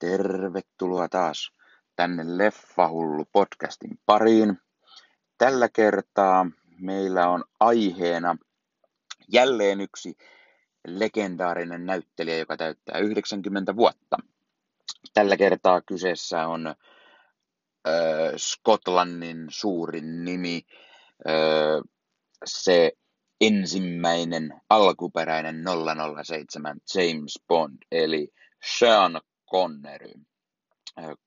Tervetuloa taas tänne Leffahullu podcastin pariin. Tällä kertaa meillä on aiheena jälleen yksi legendaarinen näyttelijä, joka täyttää 90 vuotta. Tällä kertaa kyseessä on äh, Skotlannin suurin nimi, äh, se ensimmäinen alkuperäinen 007 James Bond, eli Sean Connery.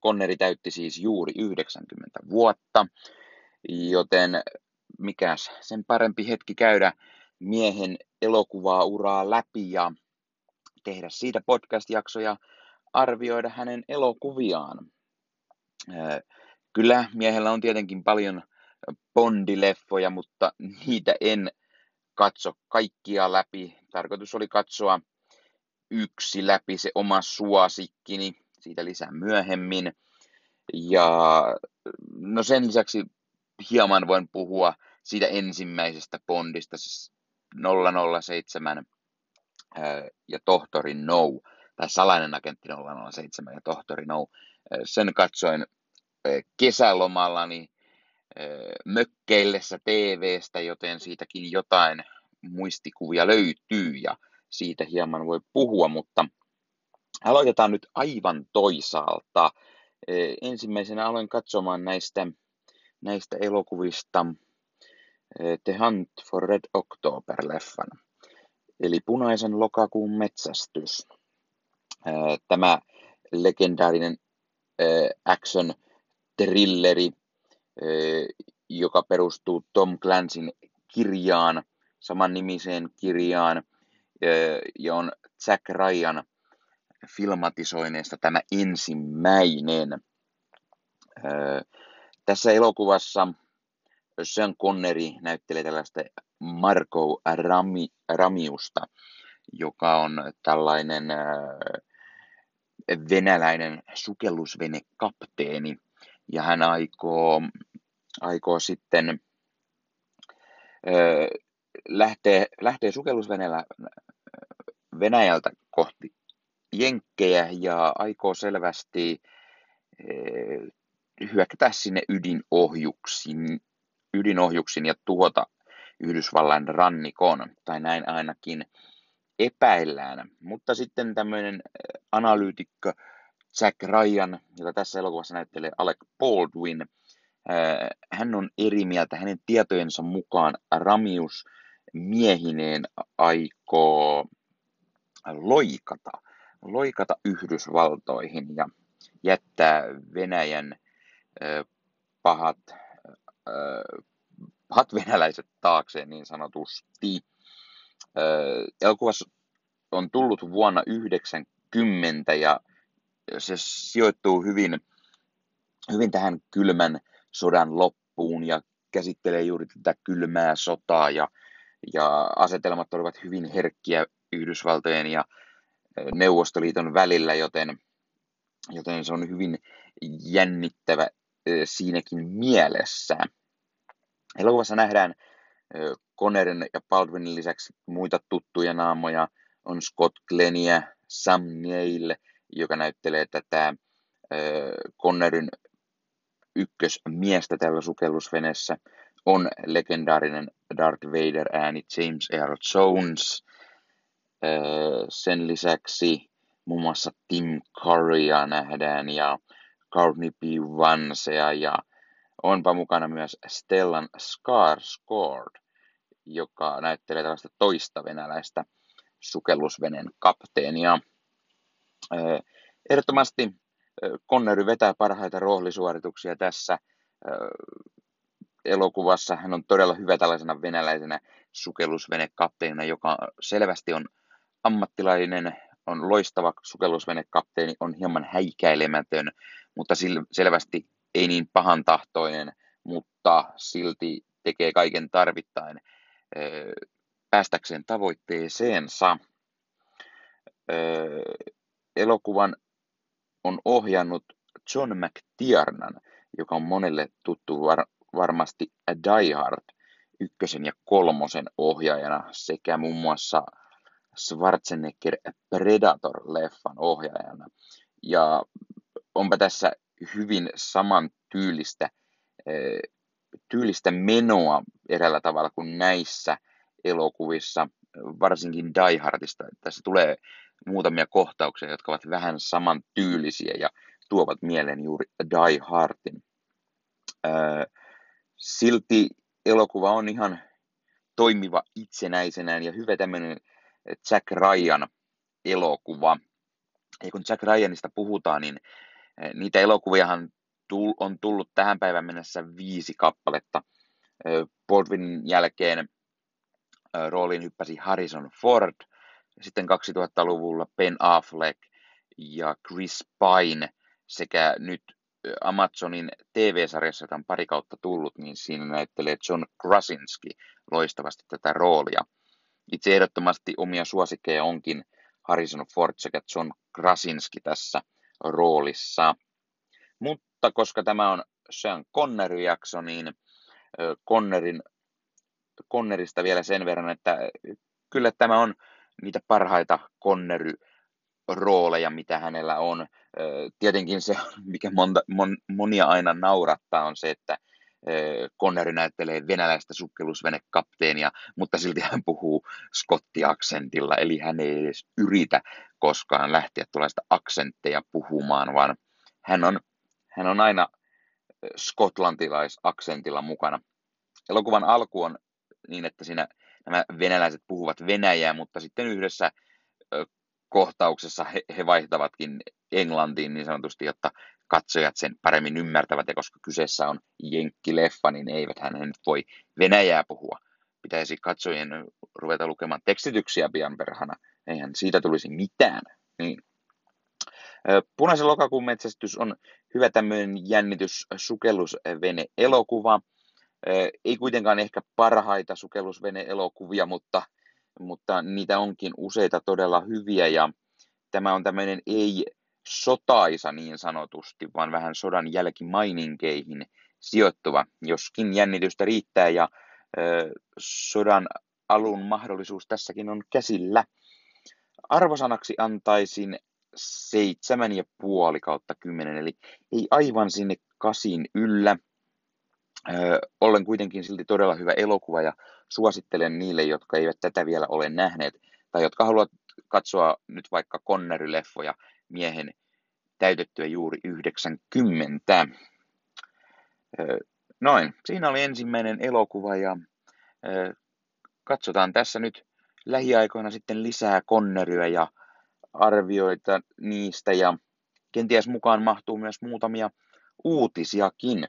Connery täytti siis juuri 90 vuotta, joten mikäs sen parempi hetki käydä miehen elokuvaa uraa läpi ja tehdä siitä podcast-jaksoja, arvioida hänen elokuviaan. Kyllä miehellä on tietenkin paljon Bondileffoja, mutta niitä en katso kaikkia läpi. Tarkoitus oli katsoa yksi läpi se oma suosikkini, siitä lisää myöhemmin. Ja no sen lisäksi hieman voin puhua siitä ensimmäisestä Bondista, siis 007 ja Tohtori No, tai Salainen agentti 007 ja Tohtori No. Sen katsoin kesälomallani mökkeillessä TVstä, joten siitäkin jotain muistikuvia löytyy ja siitä hieman voi puhua, mutta aloitetaan nyt aivan toisaalta. Ensimmäisenä aloin katsomaan näistä, näistä elokuvista The Hunt for Red October-leffan, eli Punaisen lokakuun metsästys. Tämä legendaarinen action thrilleri, joka perustuu Tom Clancyn kirjaan, saman nimiseen kirjaan, ja on Jack Ryan filmatisoineesta tämä ensimmäinen. Tässä elokuvassa Sean Connery näyttelee tällaista Marco Rami, Ramiusta, joka on tällainen venäläinen sukellusvenekapteeni, ja hän aikoo, aikoo sitten lähtee, lähtee sukellusveneellä Venäjältä kohti Jenkkejä ja aikoo selvästi hyökätä sinne ydinohjuksin, ydinohjuksin ja tuhota Yhdysvallain rannikon, tai näin ainakin epäillään. Mutta sitten tämmöinen analyytikko Jack Ryan, jota tässä elokuvassa näyttelee Alec Baldwin, hän on eri mieltä. Hänen tietojensa mukaan Ramius miehineen aikoo loikata, loikata Yhdysvaltoihin ja jättää Venäjän pahat, pahat venäläiset taakseen niin sanotusti. Elokuvassa on tullut vuonna 90 ja se sijoittuu hyvin, hyvin tähän kylmän sodan loppuun ja käsittelee juuri tätä kylmää sotaa ja, ja asetelmat olivat hyvin herkkiä Yhdysvaltojen ja Neuvostoliiton välillä, joten, joten se on hyvin jännittävä siinäkin mielessä. Elokuvassa nähdään Connerin ja Baldwinin lisäksi muita tuttuja naamoja. On Scott Glenia, Sam Neill, joka näyttelee tätä Connerin ykkösmiestä tällä sukellusveneessä. On legendaarinen Darth Vader ääni James Earl Jones. Sen lisäksi muun muassa Tim Currya nähdään ja Courtney B. Vansea ja onpa mukana myös Stellan Skarsgård, joka näyttelee tällaista toista venäläistä sukellusveneen kapteenia. Ehdottomasti Connery vetää parhaita roolisuorituksia tässä elokuvassa. Hän on todella hyvä tällaisena venäläisenä sukellusvenekapteenina, joka selvästi on ammattilainen, on loistava sukellusvenekapteeni, on hieman häikäilemätön, mutta selvästi ei niin pahan tahtoinen, mutta silti tekee kaiken tarvittain päästäkseen tavoitteeseensa. Elokuvan on ohjannut John McTiernan, joka on monelle tuttu var- varmasti Die Hard ykkösen ja kolmosen ohjaajana sekä muun muassa Schwarzenegger Predator-leffan ohjaajana. Ja onpa tässä hyvin samantyylistä tyylistä menoa eräällä tavalla kuin näissä elokuvissa, varsinkin Die Hardista. Tässä tulee muutamia kohtauksia, jotka ovat vähän samantyylisiä ja tuovat mieleen juuri Die Hardin. Silti elokuva on ihan toimiva itsenäisenään ja hyvä tämmöinen Jack Ryan elokuva. Ja kun Jack Ryanista puhutaan, niin niitä elokuviahan on tullut tähän päivän mennessä viisi kappaletta. Baldwinin jälkeen rooliin hyppäsi Harrison Ford, sitten 2000-luvulla Ben Affleck ja Chris Pine sekä nyt Amazonin TV-sarjassa, joka on pari kautta tullut, niin siinä näyttelee John Krasinski loistavasti tätä roolia. Itse ehdottomasti omia suosikkeja onkin Harrison Ford sekä John Krasinski tässä roolissa. Mutta koska tämä on Sean Connery-jakso, niin Connerin, Connerista vielä sen verran, että kyllä tämä on niitä parhaita Connery-rooleja, mitä hänellä on. Tietenkin se, mikä monta, mon, monia aina naurattaa, on se, että Connery näyttelee venäläistä sukkellusvenekapteenia, mutta silti hän puhuu skottiaksentilla, eli hän ei edes yritä koskaan lähteä tuollaista aksentteja puhumaan, vaan hän on, hän on aina skotlantilaisaksentilla mukana. Elokuvan alku on niin, että siinä nämä venäläiset puhuvat venäjää, mutta sitten yhdessä kohtauksessa he, he vaihtavatkin englantiin niin sanotusti, jotta katsojat sen paremmin ymmärtävät, ja koska kyseessä on jenkkileffa, niin eivät hän nyt voi venäjää puhua. Pitäisi katsojien ruveta lukemaan tekstityksiä pian perhana, eihän siitä tulisi mitään. Niin. Punaisen lokakuun metsästys on hyvä tämmöinen jännitys sukellusvene elokuva. Ei kuitenkaan ehkä parhaita sukellusvene elokuvia, mutta, mutta niitä onkin useita todella hyviä ja tämä on tämmöinen ei sotaisa niin sanotusti, vaan vähän sodan jälkimaininkeihin sijoittuva, joskin jännitystä riittää ja ö, sodan alun mahdollisuus tässäkin on käsillä. Arvosanaksi antaisin seitsemän ja puoli kautta kymmenen, eli ei aivan sinne kasin yllä. Ö, olen kuitenkin silti todella hyvä elokuva ja suosittelen niille, jotka eivät tätä vielä ole nähneet tai jotka haluavat katsoa nyt vaikka Connery-leffoja miehen täytettyä juuri 90. Noin, siinä oli ensimmäinen elokuva ja katsotaan tässä nyt lähiaikoina sitten lisää Conneryä ja arvioita niistä ja kenties mukaan mahtuu myös muutamia uutisiakin,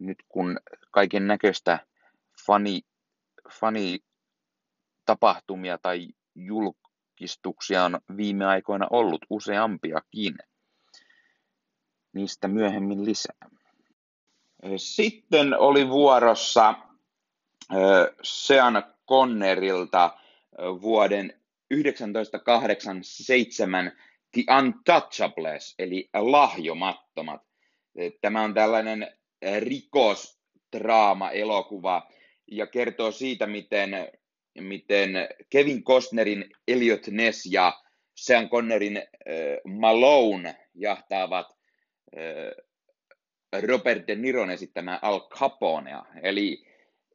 nyt kun kaiken näköistä fani, fani tapahtumia tai julkistuksia on viime aikoina ollut useampiakin. Niistä myöhemmin lisää. Sitten oli vuorossa Sean Connerilta vuoden 1987 The Untouchables, eli lahjomattomat. Tämä on tällainen rikosdraama-elokuva ja kertoo siitä, miten, miten Kevin Costnerin Elliot Ness ja Sean Connerin äh, Malone jahtaavat äh, Robert De Niron esittämää Al Caponea. Eli,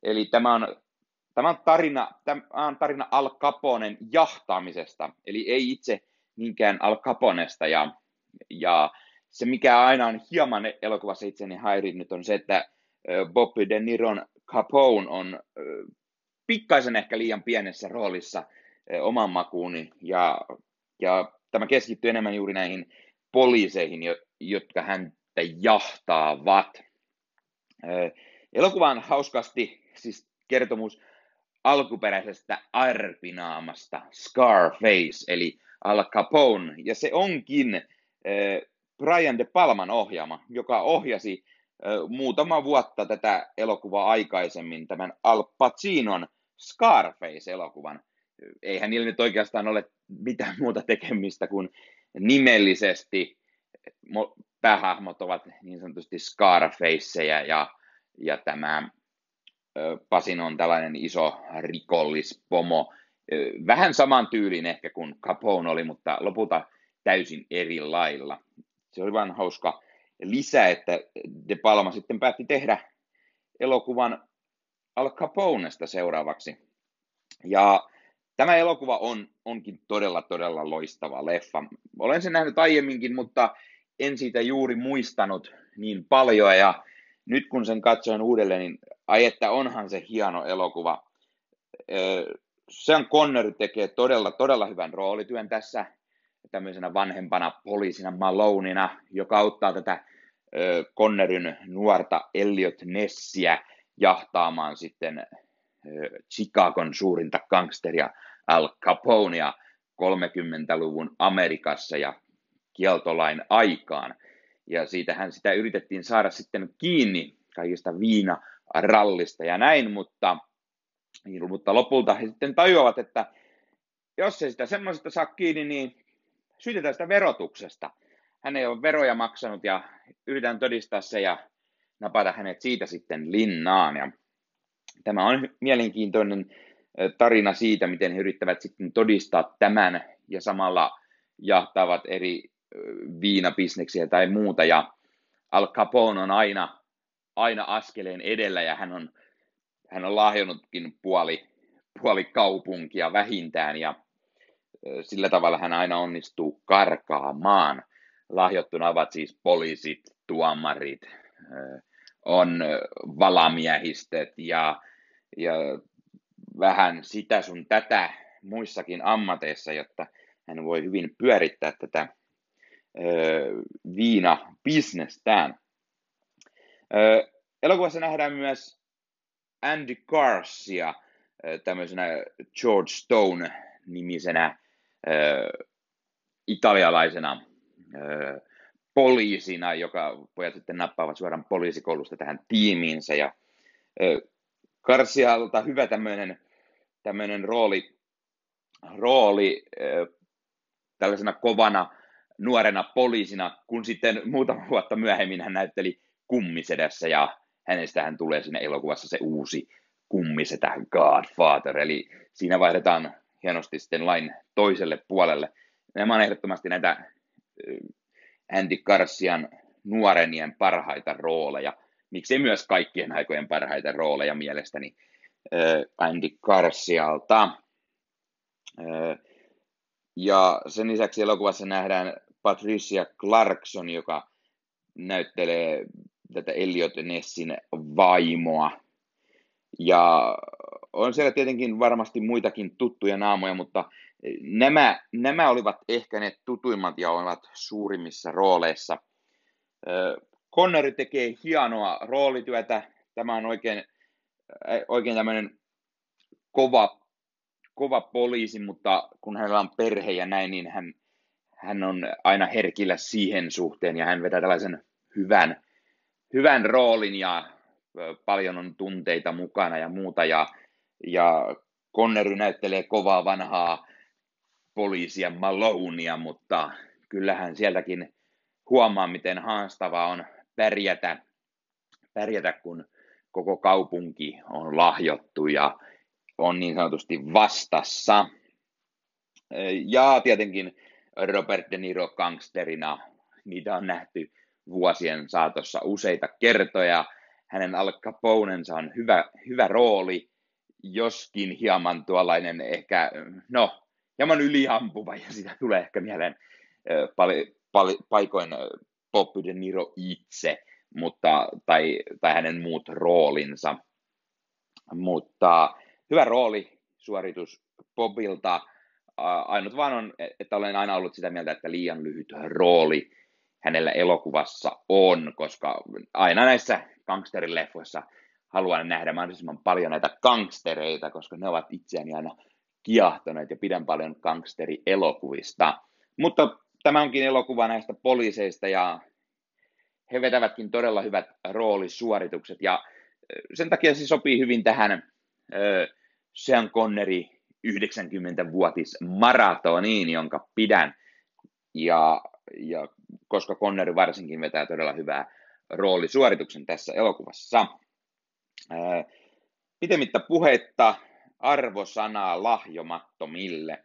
eli tämä on Tämä on tarina, tämä on tarina Al Caponen jahtaamisesta, eli ei itse niinkään Al Caponesta. Ja, ja se, mikä aina on hieman elokuvassa itseni häirinnyt, on se, että Bob De Niron Capone on pikkaisen ehkä liian pienessä roolissa oman makuuni, ja, ja tämä keskittyy enemmän juuri näihin poliiseihin, jotka häntä jahtaavat. Elokuva on hauskasti siis kertomus alkuperäisestä arpinaamasta Scarface, eli Al Capone, ja se onkin äh, Brian De Palman ohjaama, joka ohjasi muutama vuotta tätä elokuvaa aikaisemmin, tämän Al Pacinon Scarface-elokuvan. Eihän niillä nyt oikeastaan ole mitään muuta tekemistä kuin nimellisesti päähahmot ovat niin sanotusti Scarfaceja ja, ja tämä Pasin on tällainen iso rikollispomo, vähän saman tyylin ehkä kuin Capone oli, mutta lopulta täysin eri lailla. Se oli vain hauska lisä, että De Palma sitten päätti tehdä elokuvan Al Caponesta seuraavaksi. Ja tämä elokuva on, onkin todella, todella loistava leffa. Olen sen nähnyt aiemminkin, mutta en siitä juuri muistanut niin paljon. Ja nyt kun sen katsoin uudelleen, niin ai että onhan se hieno elokuva. Sean Connery tekee todella, todella hyvän roolityön tässä tämmöisenä vanhempana poliisina Malonina, joka auttaa tätä Conneryn nuorta Elliot Nessiä jahtaamaan sitten Chicagon suurinta gangsteria Al Caponea 30-luvun Amerikassa ja kieltolain aikaan. Ja siitähän sitä yritettiin saada sitten kiinni kaikista viinarallista ja näin, mutta, mutta lopulta he sitten tajuavat, että jos ei sitä semmoisesta saa kiinni, niin syytetään sitä verotuksesta. Hän ei ole veroja maksanut ja yritän todistaa se ja napata hänet siitä sitten linnaan. Ja tämä on mielenkiintoinen tarina siitä, miten he yrittävät sitten todistaa tämän ja samalla jahtavat eri viinabisneksiä tai muuta. Ja Al Capone on aina, aina askeleen edellä ja hän on, hän on lahjonnutkin puoli, puoli kaupunkia vähintään ja sillä tavalla hän aina onnistuu karkaamaan. Lahjottuna ovat siis poliisit, tuomarit, on valamiehistöt ja, ja vähän sitä sun tätä muissakin ammateissa, jotta hän voi hyvin pyörittää tätä viina-bisnestään. Elokuvassa nähdään myös Andy Garcia tämmöisenä George Stone-nimisenä italialaisena poliisina, joka pojat sitten nappaavat suoraan poliisikoulusta tähän tiimiinsä. Ja Karsialta hyvä tämmöinen, tämmöinen rooli, rooli tällaisena kovana nuorena poliisina, kun sitten muutama vuotta myöhemmin hän näytteli kummisedässä ja hänestä hän tulee sinne elokuvassa se uusi kummisetä Godfather, eli siinä vaihdetaan hienosti sitten lain toiselle puolelle. Nämä on ehdottomasti näitä Andy Garcian nuorenien parhaita rooleja, miksei myös kaikkien aikojen parhaita rooleja mielestäni Andy Garcialta. Ja sen lisäksi elokuvassa nähdään Patricia Clarkson, joka näyttelee tätä Elliot Nessin vaimoa. Ja on siellä tietenkin varmasti muitakin tuttuja naamoja, mutta nämä, nämä olivat ehkä ne tutuimmat ja ovat suurimmissa rooleissa. Connery tekee hienoa roolityötä. Tämä on oikein, oikein tämmöinen kova, kova poliisi, mutta kun hänellä on perhe ja näin, niin hän, hän on aina herkillä siihen suhteen ja hän vetää tällaisen hyvän, hyvän roolin ja paljon on tunteita mukana ja muuta. Ja, ja Connery näyttelee kovaa vanhaa poliisia Malonia, mutta kyllähän sieltäkin huomaa, miten haastavaa on pärjätä, pärjätä kun koko kaupunki on lahjottu ja on niin sanotusti vastassa. Ja tietenkin Robert De Niro gangsterina, niitä on nähty vuosien saatossa useita kertoja. Hänen Al Caponensa on hyvä, hyvä rooli, joskin hieman tuollainen ehkä, no, hieman yliampuva, ja sitä tulee ehkä mieleen pali, pali, paikoin Bob De Niro itse, mutta, tai, tai hänen muut roolinsa. Mutta hyvä rooli, suoritus Bobilta. Ainut vaan on, että olen aina ollut sitä mieltä, että liian lyhyt rooli hänellä elokuvassa on, koska aina näissä gangsterileffoissa haluan nähdä mahdollisimman paljon näitä gangstereita, koska ne ovat itseäni aina kiahtoneet ja pidän paljon gangsteri-elokuvista. Mutta tämä onkin elokuva näistä poliiseista ja he vetävätkin todella hyvät roolisuoritukset ja sen takia se sopii hyvin tähän äh, Sean Connery 90-vuotis maratoniin, jonka pidän. Ja, ja koska Connery varsinkin vetää todella hyvää roolisuorituksen tässä elokuvassa. Ää, pitemmittä puhetta arvosanaa lahjomattomille.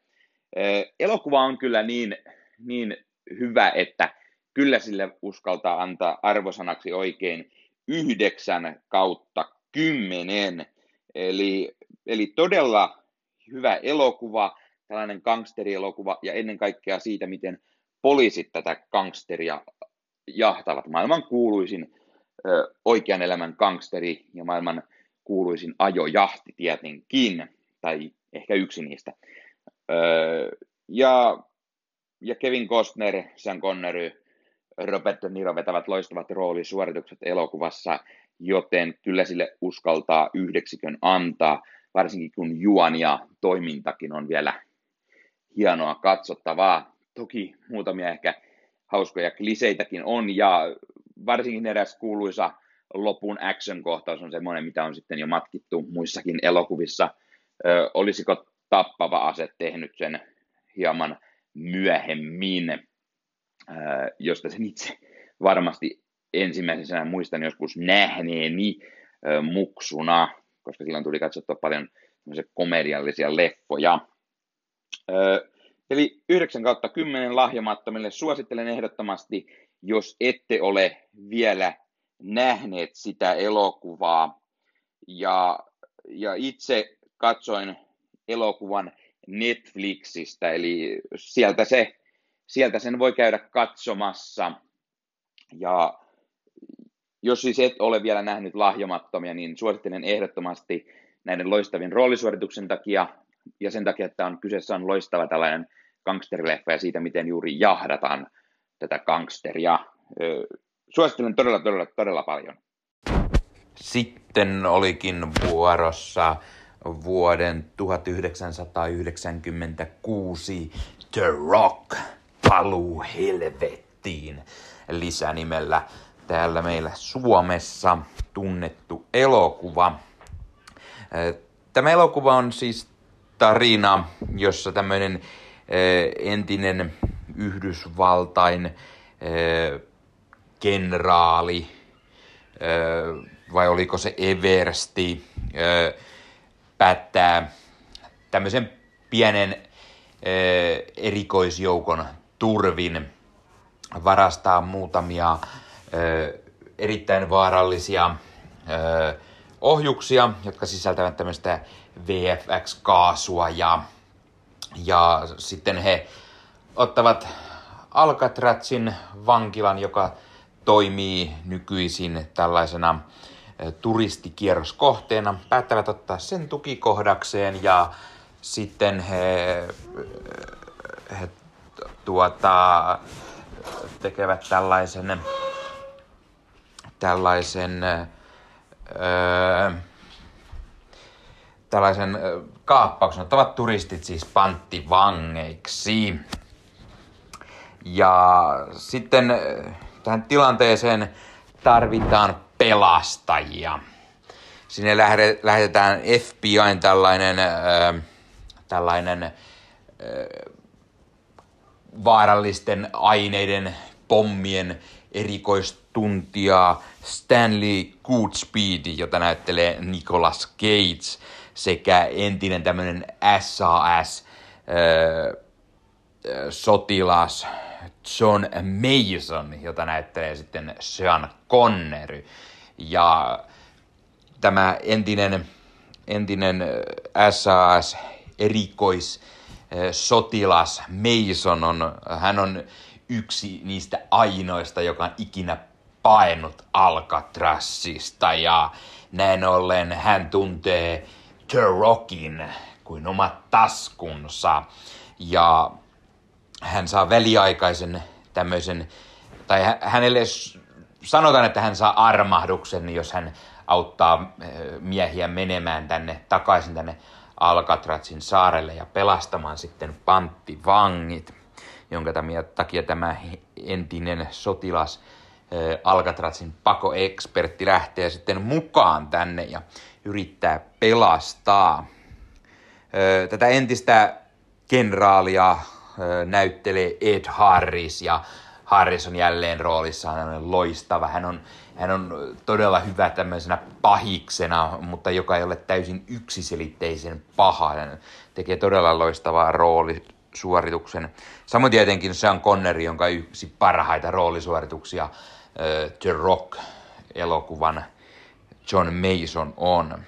Elokuva on kyllä niin, niin hyvä, että kyllä sille uskaltaa antaa arvosanaksi oikein yhdeksän kautta kymmenen. Eli, eli todella hyvä elokuva, tällainen gangsterielokuva ja ennen kaikkea siitä, miten poliisit tätä gangsteria jahtavat. Maailman kuuluisin oikean elämän gangsteri ja maailman kuuluisin ajojahti tietenkin, tai ehkä yksi niistä. Ja, ja Kevin Costner, Sean Connery, Robert De Niro vetävät loistavat roolisuoritukset elokuvassa, joten kyllä sille uskaltaa yhdeksikön antaa, varsinkin kun juon ja toimintakin on vielä hienoa katsottavaa. Toki muutamia ehkä hauskoja kliseitäkin on, ja varsinkin eräs kuuluisa lopun action-kohtaus on semmoinen, mitä on sitten jo matkittu muissakin elokuvissa. Ö, olisiko tappava ase tehnyt sen hieman myöhemmin, ö, josta sen itse varmasti ensimmäisenä muistan joskus nähneeni ö, muksuna, koska silloin tuli katsottua paljon komediallisia leffoja. Ö, eli 9 kautta 10 lahjomattomille suosittelen ehdottomasti, jos ette ole vielä nähneet sitä elokuvaa. Ja, ja itse katsoin elokuvan Netflixistä, eli sieltä, se, sieltä sen voi käydä katsomassa. Ja jos siis et ole vielä nähnyt lahjomattomia, niin suosittelen ehdottomasti näiden loistavien roolisuorituksen takia ja sen takia, että on kyseessä on loistava tällainen gangsterileffa ja siitä, miten juuri jahdataan tätä gangsteria. Suosittelen todella, todella, todella paljon. Sitten olikin vuorossa vuoden 1996 The Rock paluu helvettiin lisänimellä täällä meillä Suomessa tunnettu elokuva. Tämä elokuva on siis tarina, jossa tämmöinen entinen Yhdysvaltain kenraali, vai oliko se Eversti, päättää tämmöisen pienen erikoisjoukon turvin varastaa muutamia erittäin vaarallisia ohjuksia, jotka sisältävät tämmöistä VFX-kaasua ja, ja sitten he ottavat Alcatrazin vankilan, joka toimii nykyisin tällaisena turistikierroskohteena, päättävät ottaa sen tukikohdakseen ja sitten he, he tuota, tekevät tällaisen, tällaisen öö, tällaisen kaappauksen, ottavat turistit siis panttivangeiksi. Ja sitten tähän tilanteeseen tarvitaan pelastajia. Sinne lähetetään FBIn tällainen, äh, tällainen äh, vaarallisten aineiden, pommien erikoistuntija Stanley Goodspeed, jota näyttelee Nicolas Cage, sekä entinen tämmöinen SAS äh, sotilas John Mason, jota näyttelee sitten Sean Connery. Ja tämä entinen, entinen SAS erikois sotilas Mason on, hän on yksi niistä ainoista, joka on ikinä paennut Alcatrassista ja näin ollen hän tuntee The Rockin kuin omat taskunsa ja hän saa väliaikaisen tämmöisen, tai hänelle sanotaan, että hän saa armahduksen, jos hän auttaa eh, miehiä menemään tänne takaisin tänne Alcatrazin saarelle ja pelastamaan sitten panttivangit, jonka takia tämä entinen sotilas eh, Alcatrazin pakoekspertti lähtee sitten mukaan tänne ja yrittää pelastaa eh, tätä entistä kenraalia näyttelee Ed Harris ja Harris on jälleen roolissa, hän on loistava. Hän on, hän on todella hyvä tämmöisenä pahiksena, mutta joka ei ole täysin yksiselitteisen paha. Hän tekee todella loistavaa rooli, suorituksen. Samoin tietenkin Sean Connery, jonka yksi parhaita roolisuorituksia The Rock-elokuvan John Mason on.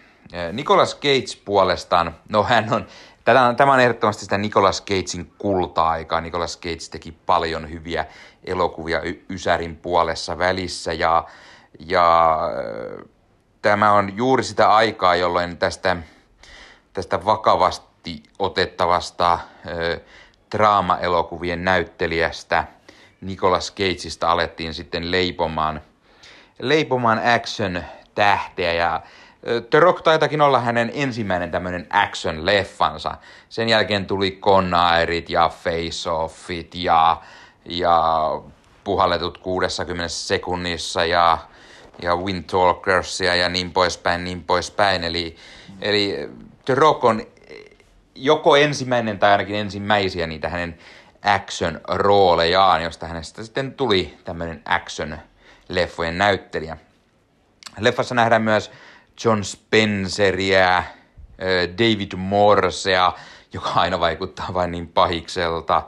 Nicolas Cage puolestaan, no hän on, tämä on, tämä on ehdottomasti sitä Nicolas Cagein kulta-aikaa. Nicolas Cage teki paljon hyviä elokuvia Ysärin puolessa välissä ja, ja tämä on juuri sitä aikaa, jolloin tästä, tästä vakavasti otettavasta ö, draama-elokuvien näyttelijästä Nicolas Cageista alettiin sitten leipomaan, leipomaan action-tähteä ja The Rock taitakin olla hänen ensimmäinen tämmöinen action-leffansa. Sen jälkeen tuli Conairit ja Face-Offit ja, ja puhalletut 60 sekunnissa ja ja Windtalkersia ja niin poispäin, niin poispäin. Eli, eli The Rock on joko ensimmäinen tai ainakin ensimmäisiä niitä hänen action-roolejaan, josta hänestä sitten tuli tämmöinen action-leffojen näyttelijä. Leffassa nähdään myös John Spenceria, David Morsea, joka aina vaikuttaa vain niin pahikselta,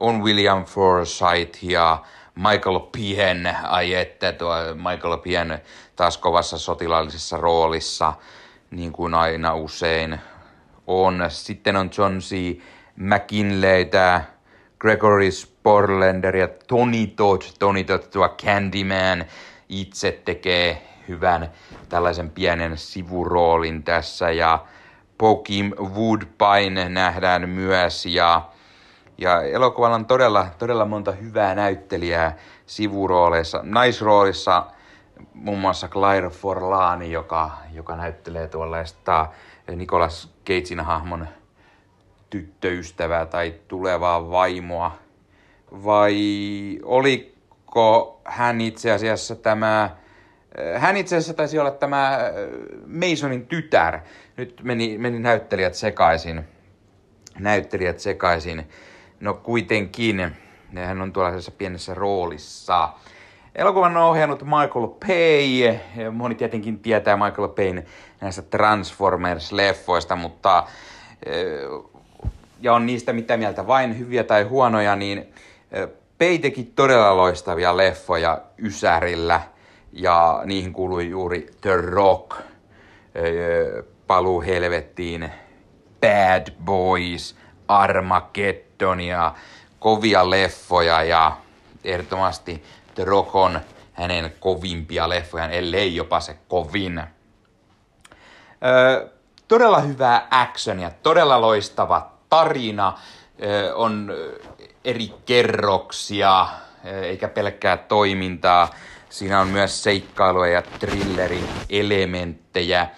on William Forsythe ja Michael Pien, ai että tuo Michael Pien taas kovassa sotilaallisessa roolissa, niin kuin aina usein on. Sitten on John C. McKinleytä, Gregory Sporlander ja Tony Todd. Tony Todd, tuo Candyman, itse tekee hyvän tällaisen pienen sivuroolin tässä ja Pokim Woodbine nähdään myös ja ja elokuvalla on todella, todella monta hyvää näyttelijää sivurooleissa. Naisroolissa muun muassa Claire Forlani, joka, joka näyttelee tuollaista Nicolas Cagein hahmon tyttöystävää tai tulevaa vaimoa. Vai oliko hän itse asiassa tämä, hän itse asiassa taisi olla tämä Masonin tytär. Nyt meni, meni näyttelijät sekaisin. Näyttelijät sekaisin. No kuitenkin, hän on tuollaisessa pienessä roolissa. Elokuvan on ohjannut Michael Pay. Moni tietenkin tietää Michael Payn näistä Transformers-leffoista, mutta ja on niistä mitä mieltä vain hyviä tai huonoja, niin Pay teki todella loistavia leffoja Ysärillä ja niihin kuului juuri The Rock, Paluu helvettiin, Bad Boys, Armageddon, Armageddonia, kovia leffoja ja ehdottomasti The Rock on hänen kovimpia leffoja, ellei jopa se kovin. Todella hyvää actionia, todella loistava tarina, on eri kerroksia, eikä pelkkää toimintaa. Siinä on myös seikkailua ja thrillerin elementtejä.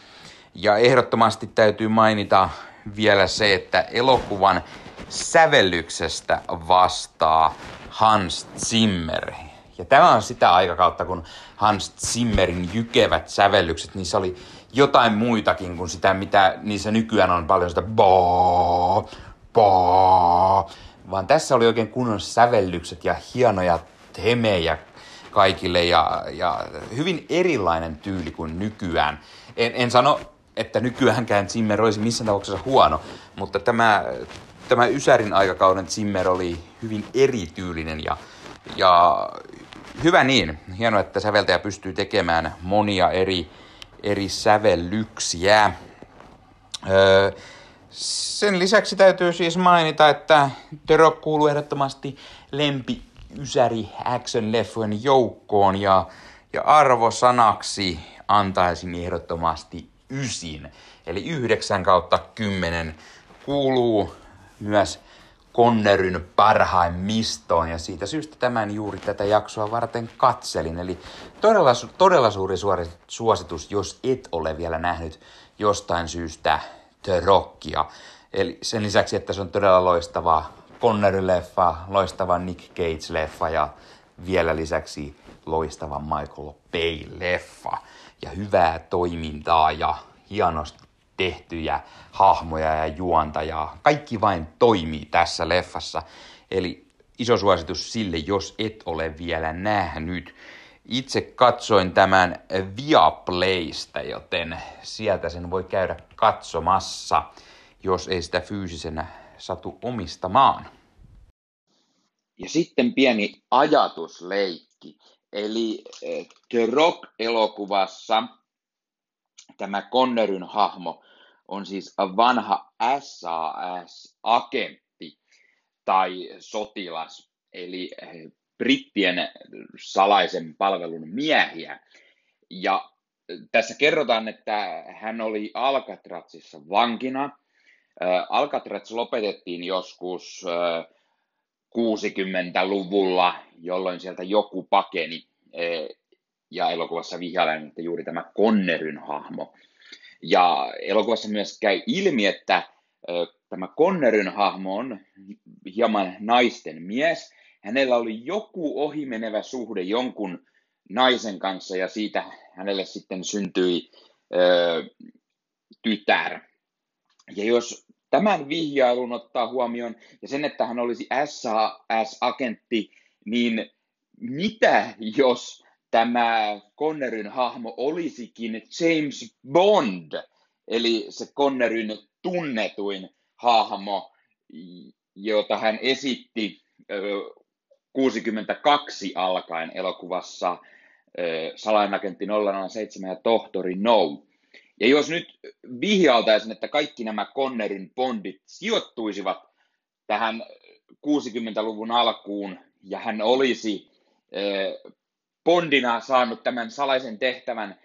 Ja ehdottomasti täytyy mainita vielä se, että elokuvan sävellyksestä vastaa Hans Zimmer. Ja tämä on sitä aikakautta, kun Hans Zimmerin jykevät sävellykset, niissä oli jotain muitakin kuin sitä, mitä niissä nykyään on paljon sitä boo, boo, vaan tässä oli oikein kunnon sävellykset ja hienoja temejä kaikille ja, ja hyvin erilainen tyyli kuin nykyään. En, en sano, että nykyäänkään Zimmer olisi missään tapauksessa huono, mutta tämä tämä Ysärin aikakauden Zimmer oli hyvin erityylinen ja, ja hyvä niin. Hienoa, että säveltäjä pystyy tekemään monia eri, eri sävellyksiä. Öö, sen lisäksi täytyy siis mainita, että Rock kuuluu ehdottomasti lempi Ysäri action-leffojen joukkoon ja, ja arvosanaksi antaisin ehdottomasti ysin. Eli 9 kautta 10 kuuluu myös Conneryn parhaimmistoon ja siitä syystä tämän juuri tätä jaksoa varten katselin. Eli todella, todella suuri suositus, jos et ole vielä nähnyt jostain syystä The Rockia. Eli sen lisäksi, että se on todella loistava Connery-leffa, loistava Nick Cage-leffa ja vielä lisäksi loistava Michael Bay-leffa. Ja hyvää toimintaa ja hienosti tehtyjä hahmoja ja juonta ja kaikki vain toimii tässä leffassa. Eli iso suositus sille, jos et ole vielä nähnyt. Itse katsoin tämän Viaplaysta, joten sieltä sen voi käydä katsomassa, jos ei sitä fyysisenä satu omistamaan. Ja sitten pieni ajatusleikki. Eli eh, The Rock-elokuvassa tämä Conneryn hahmo on siis vanha SAS-agentti tai sotilas, eli eh, brittien salaisen palvelun miehiä. Ja tässä kerrotaan, että hän oli Alcatratsissa vankina. Alcatraz lopetettiin joskus 60-luvulla, jolloin sieltä joku pakeni. Ja elokuvassa vihjailen, että juuri tämä Conneryn hahmo. Ja elokuvassa myös käy ilmi, että tämä Conneryn hahmo on hieman naisten mies. Hänellä oli joku ohimenevä suhde jonkun naisen kanssa ja siitä hänelle sitten syntyi ö, tytär. Ja jos tämän vihjailun ottaa huomioon ja sen, että hän olisi SAS-agentti, niin mitä jos tämä Conneryn hahmo olisikin James Bond, eli se Conneryn tunnetuin hahmo, jota hän esitti 62 alkaen elokuvassa Salainagentti 007 ja Tohtori No. Ja jos nyt vihjaltaisin, että kaikki nämä Connerin bondit sijoittuisivat tähän 60-luvun alkuun ja hän olisi Bondina saanut tämän salaisen tehtävän,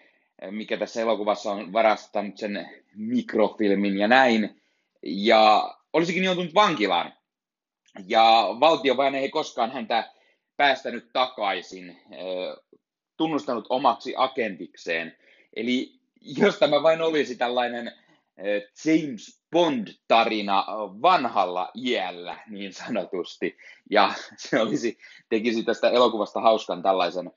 mikä tässä elokuvassa on varastanut sen mikrofilmin ja näin, ja olisikin joutunut vankilaan. Ja valtio vain ei koskaan häntä päästänyt takaisin, tunnustanut omaksi agentikseen. Eli jos tämä vain olisi tällainen James Bond-tarina vanhalla iällä niin sanotusti, ja se olisi, tekisi tästä elokuvasta hauskan tällaisen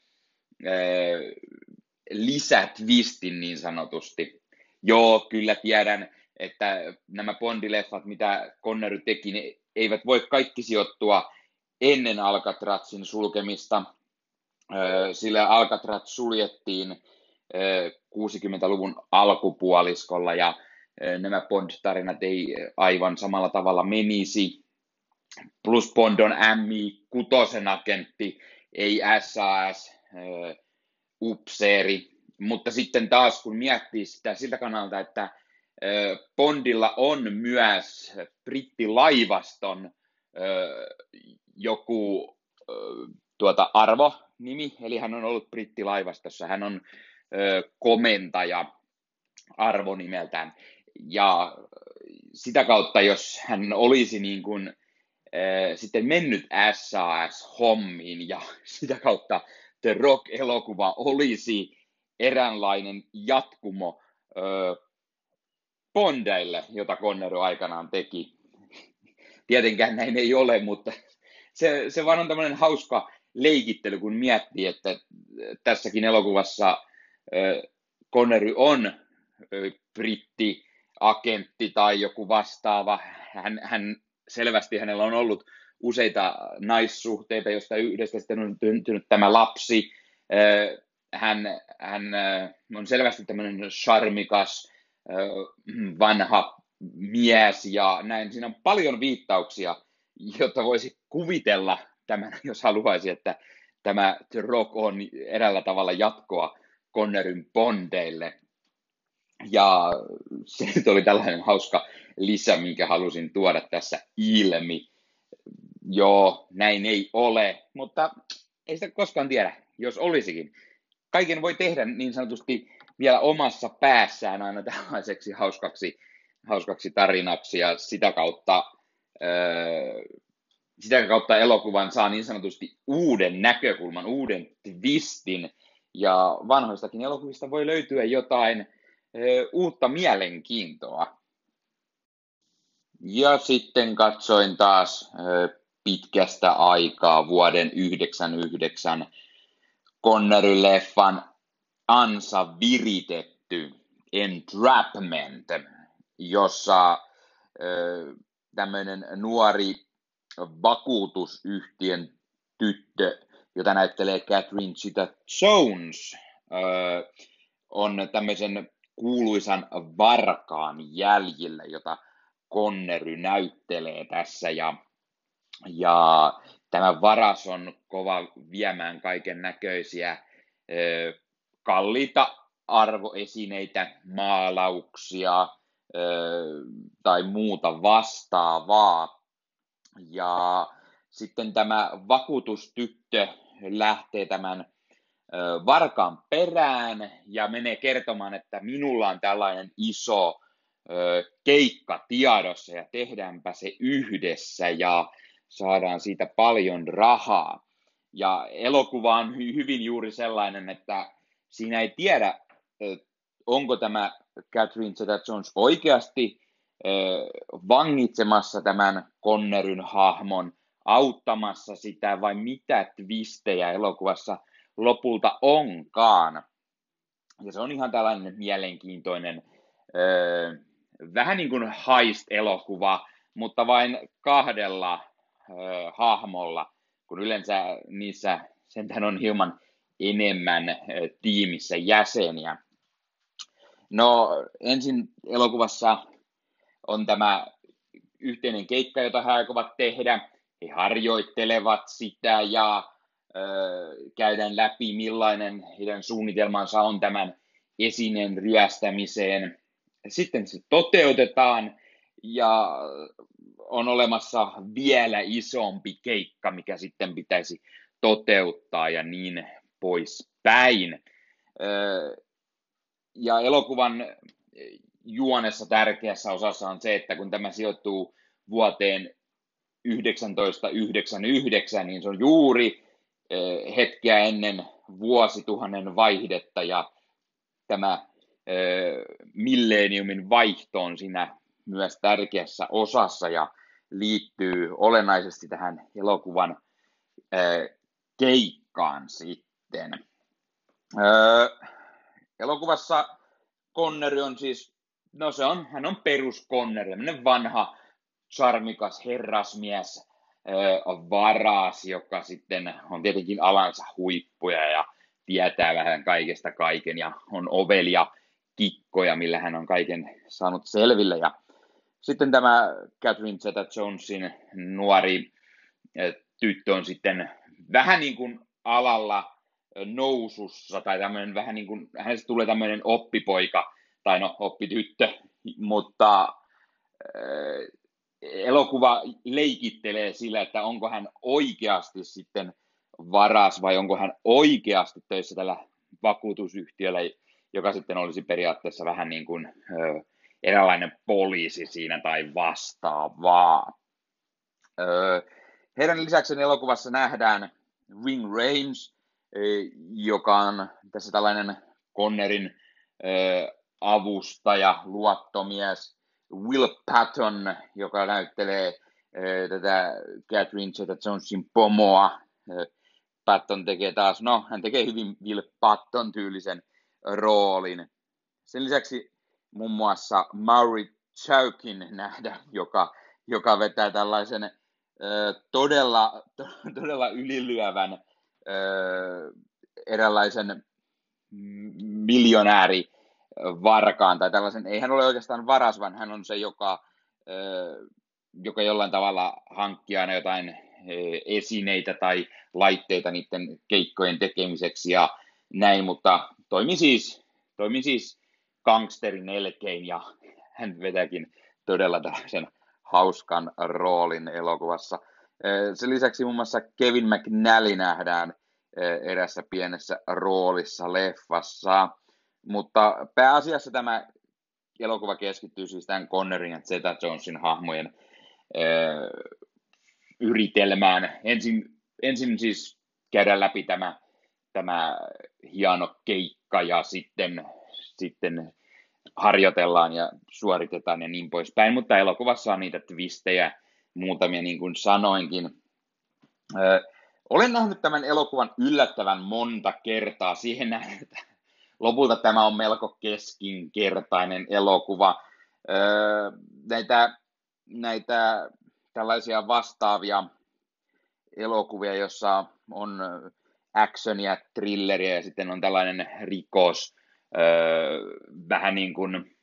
lisätvistin niin sanotusti. Joo, kyllä tiedän, että nämä Bondileffat, mitä Connery teki, ne eivät voi kaikki sijoittua ennen Alcatrazin sulkemista, sillä Alcatraz suljettiin 60-luvun alkupuoliskolla ja nämä Bond-tarinat ei aivan samalla tavalla menisi. Plus Bond on MI6 agentti, ei SAS upseeri, mutta sitten taas kun miettii sitä siltä kannalta, että Bondilla on myös brittilaivaston joku tuota, arvonimi, eli hän on ollut brittilaivastossa, hän on komentaja arvonimeltään, ja sitä kautta, jos hän olisi niin kuin, sitten mennyt SAS-hommiin ja sitä kautta The Rock-elokuva olisi eräänlainen jatkumo Bondeille, jota Connery aikanaan teki. Tietenkään näin ei ole, mutta se, se vaan on tämmöinen hauska leikittely, kun miettii, että tässäkin elokuvassa Connery on britti, agentti tai joku vastaava. Hän, hän selvästi hänellä on ollut useita naissuhteita, joista yhdestä sitten on syntynyt tämä lapsi. Hän, hän on selvästi tämmöinen charmikas, vanha mies ja näin. Siinä on paljon viittauksia, jotta voisi kuvitella tämän, jos haluaisi, että tämä The Rock on eräällä tavalla jatkoa Connerin Bondeille. Ja se oli tällainen hauska lisä, minkä halusin tuoda tässä ilmi. Joo, näin ei ole, mutta ei sitä koskaan tiedä, jos olisikin. Kaiken voi tehdä niin sanotusti vielä omassa päässään aina tällaiseksi hauskaksi, hauskaksi tarinaksi ja sitä kautta, öö, sitä kautta elokuvan saa niin sanotusti uuden näkökulman, uuden twistin ja vanhoistakin elokuvista voi löytyä jotain uutta mielenkiintoa. Ja sitten katsoin taas pitkästä aikaa vuoden 1999 Connery-leffan ansa viritetty Entrapment, jossa tämmöinen nuori vakuutusyhtiön tyttö, jota näyttelee Catherine Zeta-Jones, on tämmöisen kuuluisan varkaan jäljillä, jota Connery näyttelee tässä ja, ja tämä varas on kova viemään kaiken näköisiä kalliita arvoesineitä, maalauksia tai muuta vastaavaa. Ja sitten tämä vakuutustyttö lähtee tämän varkaan perään ja menee kertomaan, että minulla on tällainen iso keikka tiedossa ja tehdäänpä se yhdessä ja saadaan siitä paljon rahaa. Ja elokuva on hyvin juuri sellainen, että siinä ei tiedä, onko tämä Catherine Zeta-Jones oikeasti vangitsemassa tämän Conneryn hahmon, auttamassa sitä vai mitä twistejä elokuvassa lopulta onkaan. Ja se on ihan tällainen mielenkiintoinen, vähän niin kuin heist-elokuva, mutta vain kahdella hahmolla, kun yleensä niissä sentään on hieman enemmän tiimissä jäseniä. No ensin elokuvassa on tämä yhteinen keikka, jota he aikovat tehdä. He harjoittelevat sitä ja ö, käydään läpi, millainen heidän suunnitelmansa on tämän esineen ryöstämiseen. Sitten se toteutetaan ja on olemassa vielä isompi keikka, mikä sitten pitäisi toteuttaa ja niin poispäin. Ja elokuvan juonessa tärkeässä osassa on se, että kun tämä sijoittuu vuoteen 1999, niin se on juuri hetkeä ennen vuosituhannen vaihdetta ja tämä milleniumin vaihto on siinä myös tärkeässä osassa ja liittyy olennaisesti tähän elokuvan keikkaan sitten. Elokuvassa Connery on siis, no se on, hän on perus Connery, vanha, charmikas herrasmies, varas, joka sitten on tietenkin alansa huippuja ja tietää vähän kaikesta kaiken ja on ovelia kikkoja, millä hän on kaiken saanut selville. Ja sitten tämä Catherine Zeta-Jonesin nuori tyttö on sitten vähän niin kuin alalla nousussa tai tämmöinen vähän niin kuin, hänestä tulee tämmöinen oppipoika tai no oppityttö, mutta elokuva leikittelee sillä, että onko hän oikeasti sitten varas vai onko hän oikeasti töissä tällä vakuutusyhtiöllä, joka sitten olisi periaatteessa vähän niin kuin äh, eräänlainen poliisi siinä tai vastaavaa. Äh, heidän lisäksi elokuvassa nähdään Ring Rames, joka on tässä tällainen Connerin avustaja, luottomies, Will Patton, joka näyttelee tätä Catherine Zeta-Jonesin pomoa. Patton tekee taas, no hän tekee hyvin Will Patton tyylisen roolin. Sen lisäksi muun muassa Maury Chaukin nähdä, joka, joka vetää tällaisen todella, todella ylilyövän eräänlaisen miljonääri varkaan tai tällaisen, ei hän ole oikeastaan varas, vaan hän on se, joka, joka jollain tavalla hankkii aina jotain esineitä tai laitteita niiden keikkojen tekemiseksi ja näin, mutta toimi siis, toimi siis gangsterin elkein ja hän vetääkin todella tällaisen hauskan roolin elokuvassa. Sen lisäksi muun muassa Kevin McNally nähdään erässä pienessä roolissa leffassa. Mutta pääasiassa tämä elokuva keskittyy siis tämän Connerin ja Zeta Jonesin hahmojen yritelmään. Ensin, ensin siis käydään läpi tämä, tämä hieno keikka ja sitten, sitten harjoitellaan ja suoritetaan ja niin poispäin, mutta elokuvassa on niitä twistejä, muutamia niin kuin sanoinkin. Ö, olen nähnyt tämän elokuvan yllättävän monta kertaa siihen nähden, lopulta tämä on melko keskinkertainen elokuva. Ö, näitä, näitä tällaisia vastaavia elokuvia, jossa on actionia, thrilleria ja sitten on tällainen rikos, öö, vähän niin kuin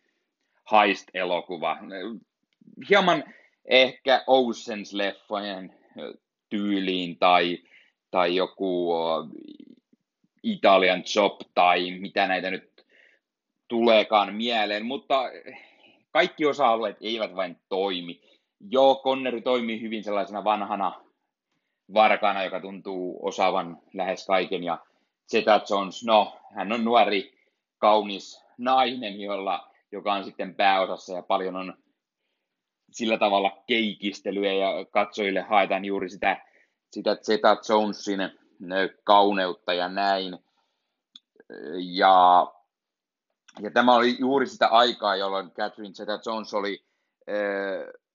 heist-elokuva hieman ehkä Oceans-leffojen tyyliin tai, tai joku Italian Job tai mitä näitä nyt tuleekaan mieleen, mutta kaikki osa-alueet eivät vain toimi. Joo, Conneri toimii hyvin sellaisena vanhana varkana, joka tuntuu osaavan lähes kaiken, ja Zeta Jones, no, hän on nuori, kaunis nainen, jolla, joka on sitten pääosassa, ja paljon on sillä tavalla keikistelyä, ja katsojille haetaan juuri sitä, sitä Zeta Jonesin kauneutta ja näin. Ja, ja tämä oli juuri sitä aikaa, jolloin Catherine Zeta-Jones oli äh,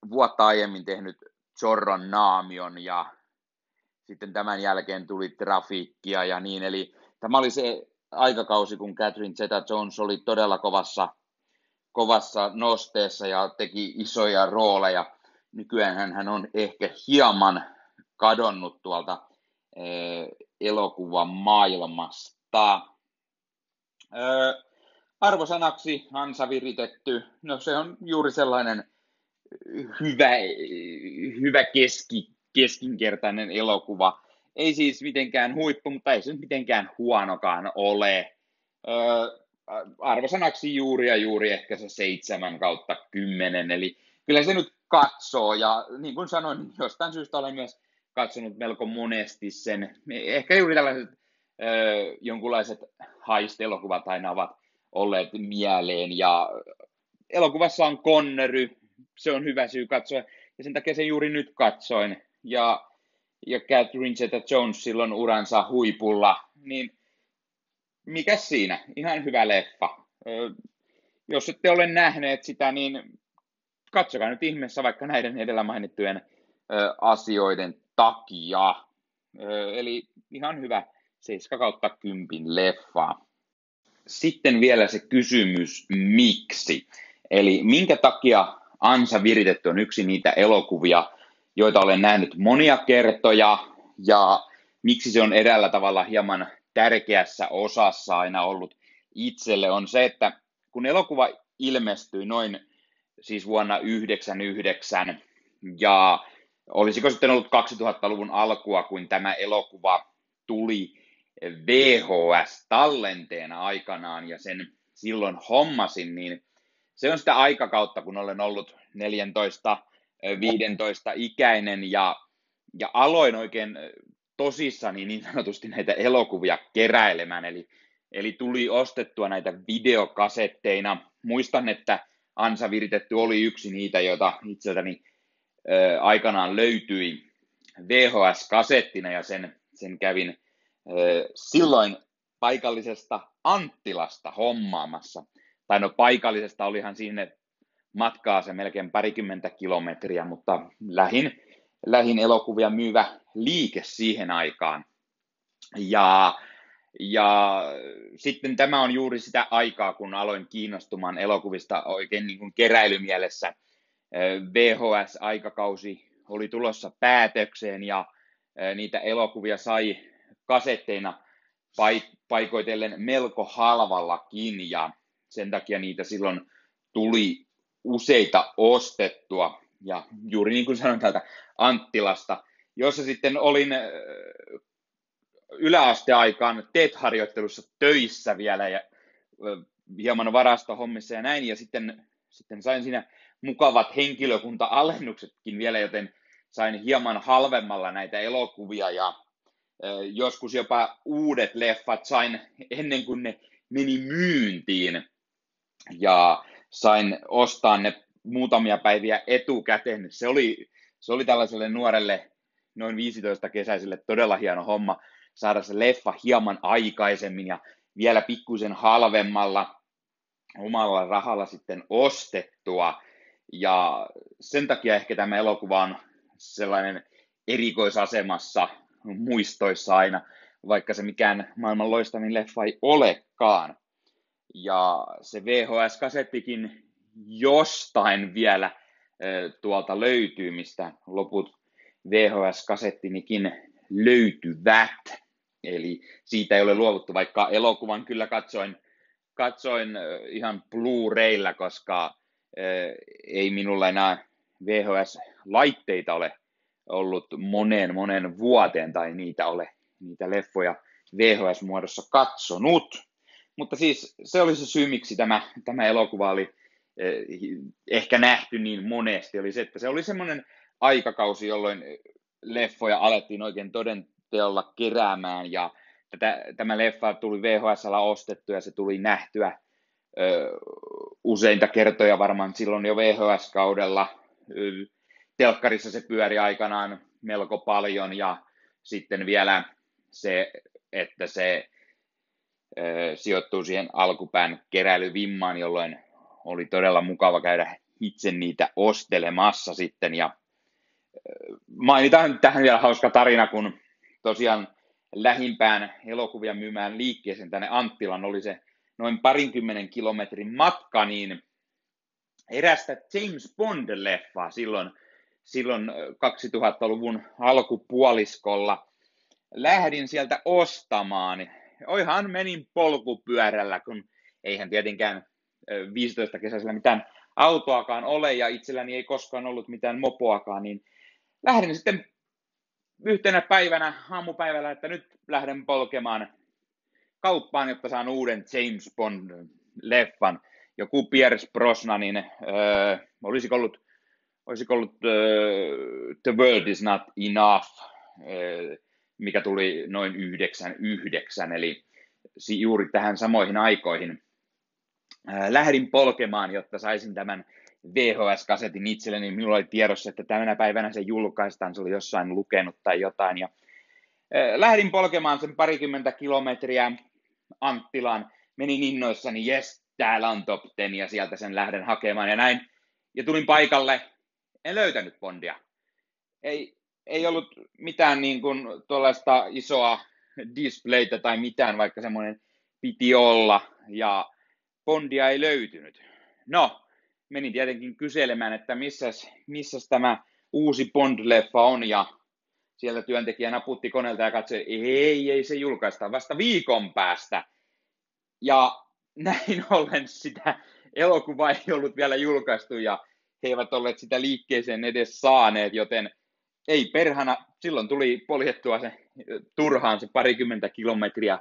vuotta aiemmin tehnyt Zorron naamion ja sitten tämän jälkeen tuli trafiikkia ja niin, eli tämä oli se aikakausi, kun Catherine Zeta-Jones oli todella kovassa, kovassa nosteessa ja teki isoja rooleja. Nykyään hän on ehkä hieman kadonnut tuolta elokuvan maailmasta. Eh, arvosanaksi Hansa viritetty, no se on juuri sellainen hyvä, hyvä keski, keskinkertainen elokuva. Ei siis mitenkään huippu, mutta ei se mitenkään huonokaan ole. Eh, arvosanaksi juuri ja juuri ehkä se seitsemän kautta kymmenen, eli kyllä se nyt katsoo, ja niin kuin sanoin, jostain syystä olen myös katsonut melko monesti sen. Ehkä juuri tällaiset ö, jonkunlaiset haistelokuvat aina ovat olleet mieleen. Ja elokuvassa on Connery, se on hyvä syy katsoa. Ja sen takia sen juuri nyt katsoin. Ja, ja Catherine Zeta-Jones silloin uransa huipulla. Niin mikä siinä? Ihan hyvä leffa. Ö, jos ette ole nähneet sitä, niin katsokaa nyt ihmeessä vaikka näiden edellä mainittujen asioiden takia. Eli ihan hyvä 7 kautta 10 leffa. Sitten vielä se kysymys, miksi? Eli minkä takia Ansa viritetty on yksi niitä elokuvia, joita olen nähnyt monia kertoja, ja miksi se on eräällä tavalla hieman tärkeässä osassa aina ollut itselle, on se, että kun elokuva ilmestyi noin siis vuonna 1999, ja olisiko sitten ollut 2000-luvun alkua, kun tämä elokuva tuli VHS-tallenteena aikanaan ja sen silloin hommasin, niin se on sitä aikakautta, kun olen ollut 14, 15 ikäinen ja, ja aloin oikein tosissani niin sanotusti näitä elokuvia keräilemään, eli, eli tuli ostettua näitä videokasetteina. Muistan, että Ansa Viritetty oli yksi niitä, joita itseltäni aikanaan löytyi VHS-kasettina ja sen, sen kävin silloin paikallisesta Anttilasta hommaamassa. Tai no paikallisesta olihan sinne matkaa se melkein parikymmentä kilometriä, mutta lähin, lähin elokuvia myyvä liike siihen aikaan. Ja, ja sitten tämä on juuri sitä aikaa, kun aloin kiinnostumaan elokuvista oikein niin kuin keräilymielessä – VHS-aikakausi oli tulossa päätökseen ja niitä elokuvia sai kasetteina paikoitellen melko halvallakin ja sen takia niitä silloin tuli useita ostettua. Ja juuri niin kuin sanoin täältä Anttilasta, jossa sitten olin yläasteaikaan TET-harjoittelussa töissä vielä ja hieman varastohommissa ja näin. Ja sitten, sitten sain siinä mukavat henkilökunta-alennuksetkin vielä, joten sain hieman halvemmalla näitä elokuvia ja joskus jopa uudet leffat sain ennen kuin ne meni myyntiin ja sain ostaa ne muutamia päiviä etukäteen. Se oli, se oli tällaiselle nuorelle noin 15 kesäiselle todella hieno homma saada se leffa hieman aikaisemmin ja vielä pikkuisen halvemmalla omalla rahalla sitten ostettua. Ja sen takia ehkä tämä elokuva on sellainen erikoisasemassa muistoissa aina, vaikka se mikään maailman loistavin leffa ei olekaan. Ja se VHS-kasettikin jostain vielä tuolta löytyy, mistä loput VHS-kasettinikin löytyvät. Eli siitä ei ole luovuttu, vaikka elokuvan kyllä katsoin, katsoin ihan Blu-raylla, koska ei minulla enää VHS-laitteita ole ollut moneen monen vuoteen tai niitä ole niitä leffoja VHS-muodossa katsonut. Mutta siis se oli se syy, miksi tämä, tämä elokuva oli eh, ehkä nähty niin monesti, oli se, että se oli semmoinen aikakausi, jolloin leffoja alettiin oikein todenteolla keräämään ja tämä leffa tuli VHSllä ostettu ja se tuli nähtyä ö, useinta kertoja varmaan silloin jo VHS-kaudella. Telkkarissa se pyöri aikanaan melko paljon ja sitten vielä se, että se sijoittuu siihen alkupään keräilyvimmaan, jolloin oli todella mukava käydä itse niitä ostelemassa sitten ja mainitaan tähän vielä hauska tarina, kun tosiaan lähimpään elokuvia myymään liikkeeseen tänne Anttilan oli se noin parinkymmenen kilometrin matka, niin erästä James Bond-leffaa silloin, silloin 2000-luvun alkupuoliskolla lähdin sieltä ostamaan. Oihan menin polkupyörällä, kun eihän tietenkään 15 kesäisellä mitään autoakaan ole ja itselläni ei koskaan ollut mitään mopoakaan, niin lähdin sitten yhtenä päivänä aamupäivällä, että nyt lähden polkemaan kauppaan, jotta saan uuden James Bond-leffan. Joku Pierce Brosnanin, öö, olisiko ollut, olisiko ollut öö, The World is Not Enough, öö, mikä tuli noin 99, eli juuri tähän samoihin aikoihin. Öö, lähdin polkemaan, jotta saisin tämän VHS-kasetin itselleni, niin minulla oli tiedossa, että tänä päivänä se julkaistaan, se oli jossain lukenut tai jotain. Ja, äh, lähdin polkemaan sen parikymmentä kilometriä Anttilaan, menin innoissani, jes, täällä on top 10 ja sieltä sen lähden hakemaan ja näin. Ja tulin paikalle, en löytänyt Bondia. Ei, ei ollut mitään niin kuin tuollaista isoa displaytä tai mitään, vaikka semmoinen piti olla, ja Bondia ei löytynyt. No, menin tietenkin kyselemään, että missäs, missäs tämä uusi Bond-leffa on, ja siellä työntekijä naputti koneelta ja katsoi, ei, ei se julkaista vasta viikon päästä. Ja näin ollen sitä elokuvaa ei ollut vielä julkaistu, ja he eivät olleet sitä liikkeeseen edes saaneet, joten ei perhana, silloin tuli poljettua se turhaan se parikymmentä kilometriä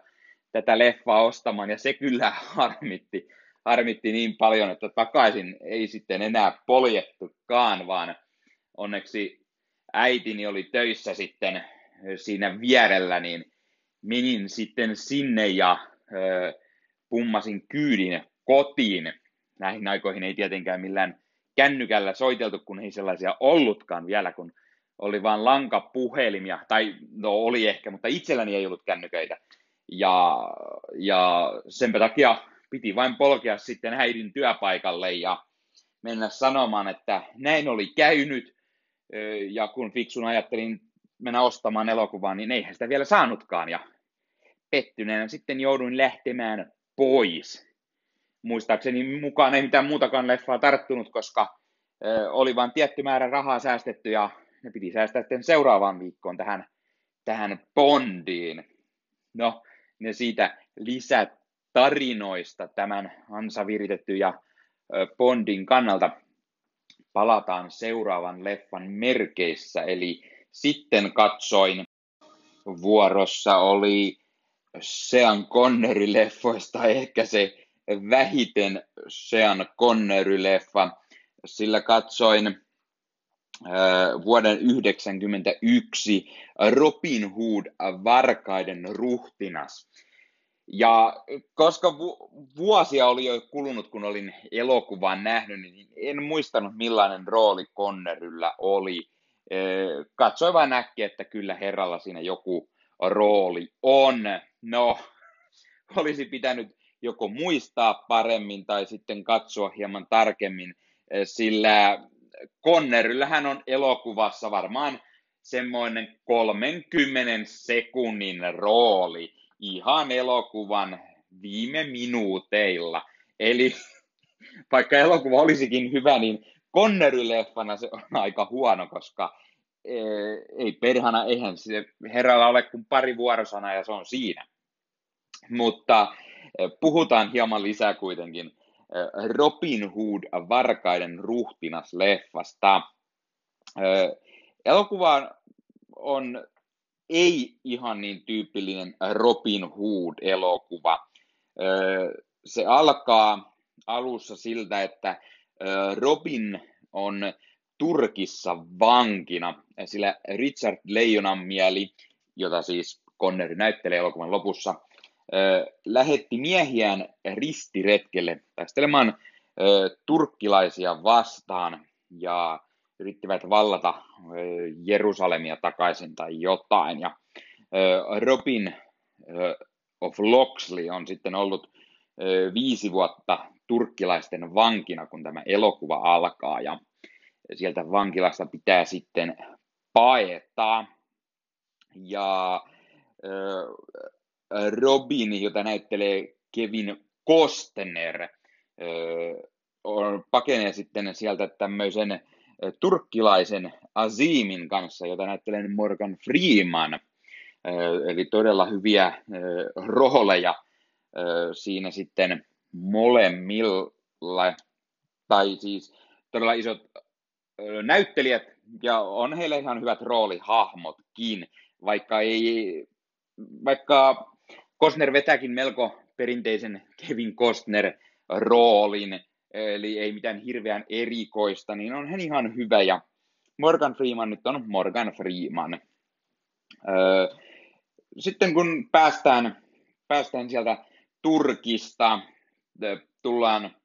tätä leffaa ostamaan, ja se kyllä harmitti harmitti niin paljon, että takaisin ei sitten enää poljettukaan, vaan onneksi äitini oli töissä sitten siinä vierellä, niin menin sitten sinne ja pummasin kyydin kotiin. Näihin aikoihin ei tietenkään millään kännykällä soiteltu, kun ei sellaisia ollutkaan vielä, kun oli vain lankapuhelimia, tai no oli ehkä, mutta itselläni ei ollut kännyköitä. Ja, ja sen takia piti vain polkea sitten äidin työpaikalle ja mennä sanomaan, että näin oli käynyt. Ja kun fiksun ajattelin mennä ostamaan elokuvaa, niin eihän sitä vielä saanutkaan. Ja pettyneenä sitten jouduin lähtemään pois. Muistaakseni mukaan ei mitään muutakaan leffaa tarttunut, koska oli vain tietty määrä rahaa säästetty ja ne piti säästää sitten seuraavaan viikkoon tähän, tähän Bondiin. No, ne siitä lisät tarinoista tämän ansa viritetty ja Bondin kannalta palataan seuraavan leffan merkeissä. Eli sitten katsoin vuorossa oli Sean Connery-leffoista ehkä se vähiten Sean Connery-leffa, sillä katsoin äh, vuoden 1991 Robin Hood Varkaiden ruhtinas. Ja koska vu- vuosia oli jo kulunut, kun olin elokuvan nähnyt, niin en muistanut millainen rooli Conneryllä oli. Katsoin vain näkki, että kyllä herralla siinä joku rooli on. No, olisi pitänyt joko muistaa paremmin tai sitten katsoa hieman tarkemmin, sillä Conneryllähän on elokuvassa varmaan semmoinen 30 sekunnin rooli ihan elokuvan viime minuuteilla. Eli vaikka elokuva olisikin hyvä, niin Connery-leffana se on aika huono, koska e, ei perhana, eihän se herralla ole kuin pari vuorosanaa ja se on siinä. Mutta e, puhutaan hieman lisää kuitenkin e, Robin Hood Varkaiden ruhtinas leffasta. Elokuva on ei ihan niin tyypillinen Robin Hood-elokuva. Se alkaa alussa siltä, että Robin on Turkissa vankina, sillä Richard Leijonanmieli, jota siis Connery näyttelee elokuvan lopussa, lähetti miehiään ristiretkelle taistelemaan turkkilaisia vastaan ja yrittivät vallata Jerusalemia takaisin tai jotain. Ja Robin of Loxley on sitten ollut viisi vuotta turkkilaisten vankina, kun tämä elokuva alkaa. Ja sieltä vankilasta pitää sitten paeta. Ja Robin, jota näyttelee Kevin Costner, on, pakenee sitten sieltä tämmöisen turkkilaisen Azimin kanssa, jota näyttelen Morgan Freeman. Eli todella hyviä rooleja siinä sitten molemmilla, tai siis todella isot näyttelijät, ja on heillä ihan hyvät roolihahmotkin, vaikka ei, vaikka Costner vetääkin melko perinteisen Kevin Costner roolin, eli ei mitään hirveän erikoista, niin on hän ihan hyvä, ja Morgan Freeman nyt on Morgan Freeman. Sitten kun päästään, päästään sieltä Turkista, tullaan,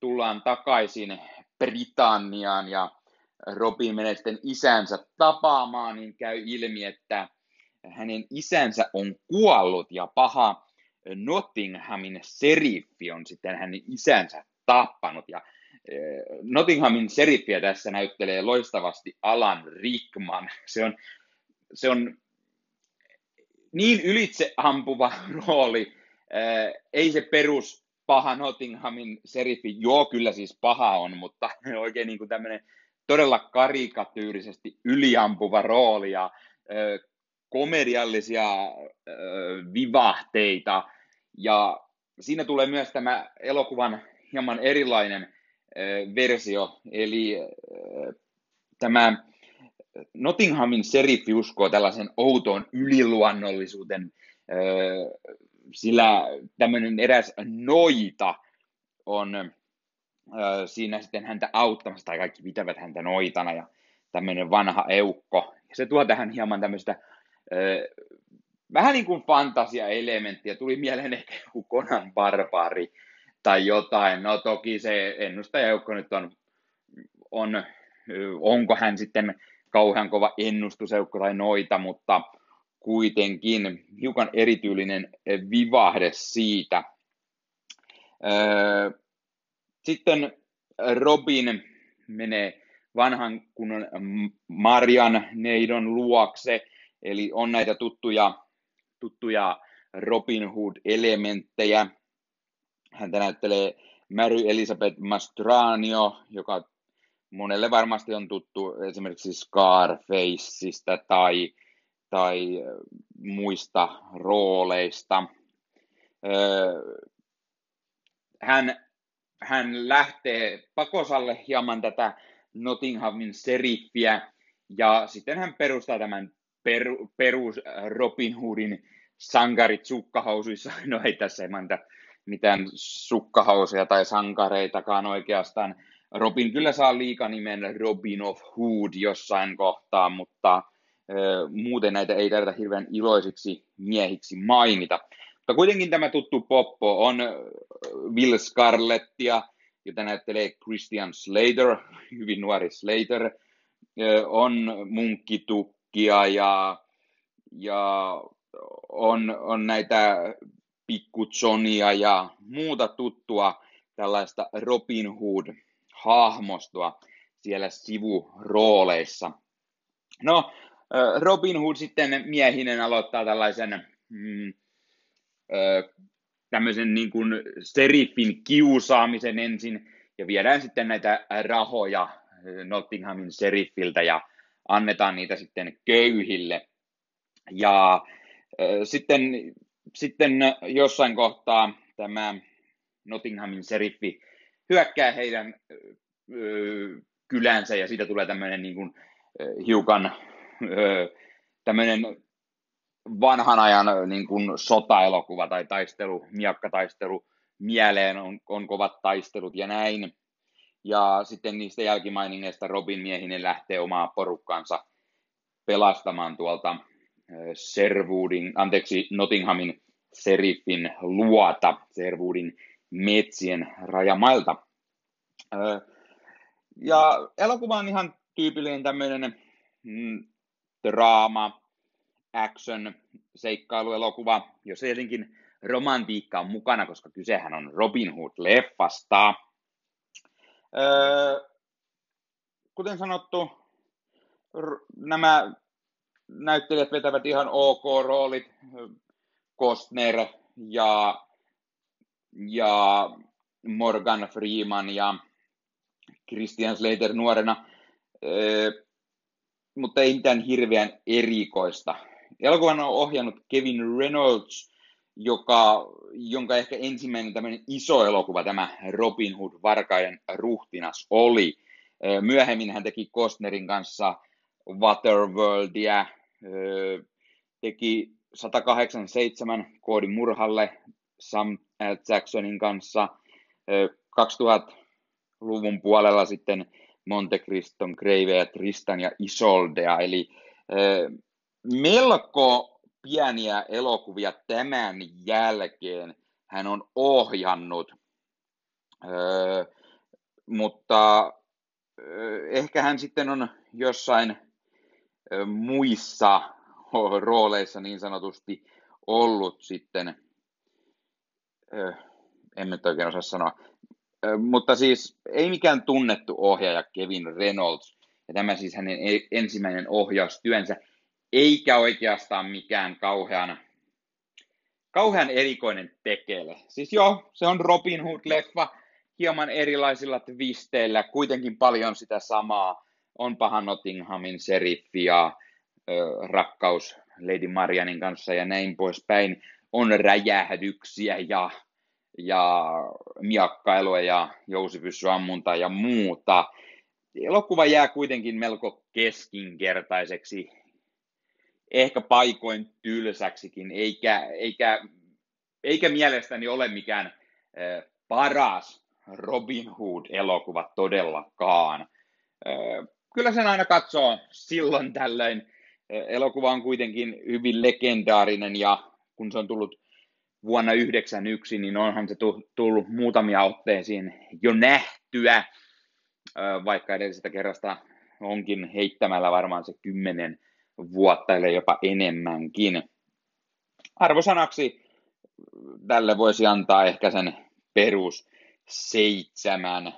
tullaan takaisin Britanniaan ja Robin menee sitten isänsä tapaamaan, niin käy ilmi, että hänen isänsä on kuollut ja paha Nottinghamin seriffi on sitten hänen isänsä tappanut. Ja eh, Nottinghamin seriffiä tässä näyttelee loistavasti Alan Rickman. Se on, se on niin ylitse ampuva rooli. Eh, ei se perus paha Nottinghamin seriffi, joo kyllä siis paha on, mutta oikein niin kuin tämmöinen todella karikatyyrisesti yliampuva rooli ja ö, komediallisia vivahteita. Ja siinä tulee myös tämä elokuvan hieman erilainen versio, eli tämä Nottinghamin seriffi uskoo tällaisen outoon yliluonnollisuuden, sillä tämmöinen eräs noita on siinä sitten häntä auttamassa, tai kaikki pitävät häntä noitana, ja tämmöinen vanha eukko. Se tuo tähän hieman tämmöistä vähän niin kuin fantasia-elementtiä. Tuli mieleen ehkä joku Conan Barbari tai jotain. No toki se ennustajaeukko nyt on, on, onko hän sitten kauhean kova ennustuseukko tai noita, mutta kuitenkin hiukan erityylinen vivahde siitä. Sitten Robin menee vanhan kunnon Marian neidon luokse, eli on näitä tuttuja, tuttuja Robin Hood-elementtejä. Häntä näyttelee Mary Elizabeth Mastranio, joka monelle varmasti on tuttu esimerkiksi Scarfaceista tai, tai muista rooleista. Hän hän lähtee pakosalle hieman tätä Nottinghamin seriffiä, ja sitten hän perustaa tämän peru, perus Robin Hoodin sankarit sukkahousuissa. No ei tässä ei mitään sukkahousuja tai sankareitakaan oikeastaan. Robin kyllä saa liikanimen Robin of Hood jossain kohtaa, mutta ö, muuten näitä ei tarvita hirveän iloisiksi miehiksi mainita. Mutta kuitenkin tämä tuttu poppo on Will Scarlettia, jota näyttelee Christian Slater, hyvin nuori Slater, on munkkitukkia ja, ja on, on näitä pikku Johnia ja muuta tuttua tällaista Robin Hood-hahmostoa siellä sivurooleissa. No, Robin Hood sitten miehinen aloittaa tällaisen mm, tämmöisen niin kuin seriffin kiusaamisen ensin ja viedään sitten näitä rahoja Nottinghamin seriffiltä ja annetaan niitä sitten köyhille. Ja sitten, sitten jossain kohtaa tämä Nottinghamin seriffi hyökkää heidän äh, kylänsä ja siitä tulee tämmöinen niin kuin, hiukan tämmöinen vanhan ajan niin kuin sotaelokuva tai taistelu, miakkataistelu, mieleen on, on kovat taistelut ja näin. Ja sitten niistä jälkimainingeista Robin miehinen lähtee omaa porukkaansa pelastamaan tuolta Serwoodin, anteeksi, Nottinghamin Serifin luota Serwoodin metsien rajamailta. Ja elokuva on ihan tyypillinen tämmöinen mm, draama, action, seikkailuelokuva, jos tietenkin romantiikka on mukana, koska kysehän on Robin Hood-leffasta. Öö, kuten sanottu, r- nämä näyttelijät vetävät ihan ok roolit. Kostner ja, ja Morgan Freeman ja Christian Slater nuorena, öö, mutta ei mitään hirveän erikoista. Elokuvan on ohjannut Kevin Reynolds, joka, jonka ehkä ensimmäinen tämmöinen iso elokuva, tämä Robin Hood, Varkaiden ruhtinas, oli. Myöhemmin hän teki Kostnerin kanssa Waterworldia, teki 187 koodin murhalle Sam. Jacksonin kanssa. 2000-luvun puolella sitten Monte Criston Grave ja Tristan ja Isoldea, eli melko pieniä elokuvia tämän jälkeen hän on ohjannut, öö, mutta öö, ehkä hän sitten on jossain öö, muissa rooleissa niin sanotusti ollut sitten, en nyt oikein osaa sanoa, mutta siis ei mikään tunnettu ohjaaja Kevin Reynolds, ja tämä siis hänen e-, ensimmäinen ohjaustyönsä, eikä oikeastaan mikään kauhean, kauhean erikoinen tekele. Siis joo, se on Robin Hood-leffa, hieman erilaisilla twisteillä, kuitenkin paljon sitä samaa. On paha Nottinghamin seriffi ja rakkaus Lady Marianin kanssa ja näin poispäin. On räjähdyksiä ja, ja miakkailua ja jousipyssyammunta ja muuta. Elokuva jää kuitenkin melko keskinkertaiseksi ehkä paikoin tylsäksikin, eikä, eikä, eikä mielestäni ole mikään paras Robin Hood-elokuva todellakaan. Kyllä sen aina katsoo silloin tällöin. Elokuva on kuitenkin hyvin legendaarinen ja kun se on tullut vuonna 1991, niin onhan se tullut muutamia otteisiin jo nähtyä, vaikka edellisestä kerrasta onkin heittämällä varmaan se kymmenen vuotta, ellei jopa enemmänkin. Arvosanaksi tälle voisi antaa ehkä sen perus seitsemän,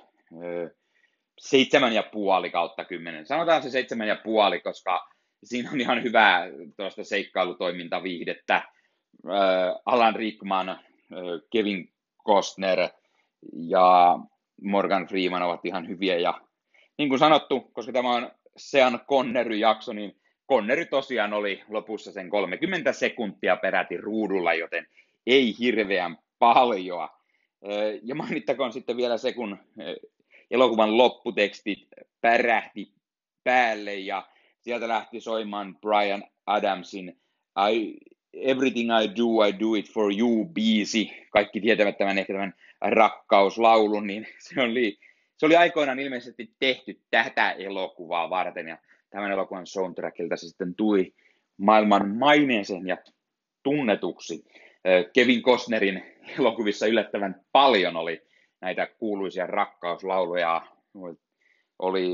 seitsemän ja puoli kautta kymmenen. Sanotaan se seitsemän ja puoli, koska siinä on ihan hyvää tuosta seikkailutoimintaviihdettä. Alan Rickman, Kevin Costner ja Morgan Freeman ovat ihan hyviä. Ja niin kuin sanottu, koska tämä on Sean Connery-jakso, niin Conneri tosiaan oli lopussa sen 30 sekuntia peräti ruudulla, joten ei hirveän paljon. Ja mainittakoon sitten vielä se, kun elokuvan lopputeksti pärähti päälle ja sieltä lähti soimaan Brian Adamsin I, Everything I Do, I Do It For You biisi. Kaikki tietävät tämän ehkä tämän rakkauslaulun, niin se oli, se oli aikoinaan ilmeisesti tehty tätä elokuvaa varten ja tämän elokuvan soundtrackilta se sitten tuli maailman maineeseen ja tunnetuksi. Kevin Costnerin elokuvissa yllättävän paljon oli näitä kuuluisia rakkauslauluja, oli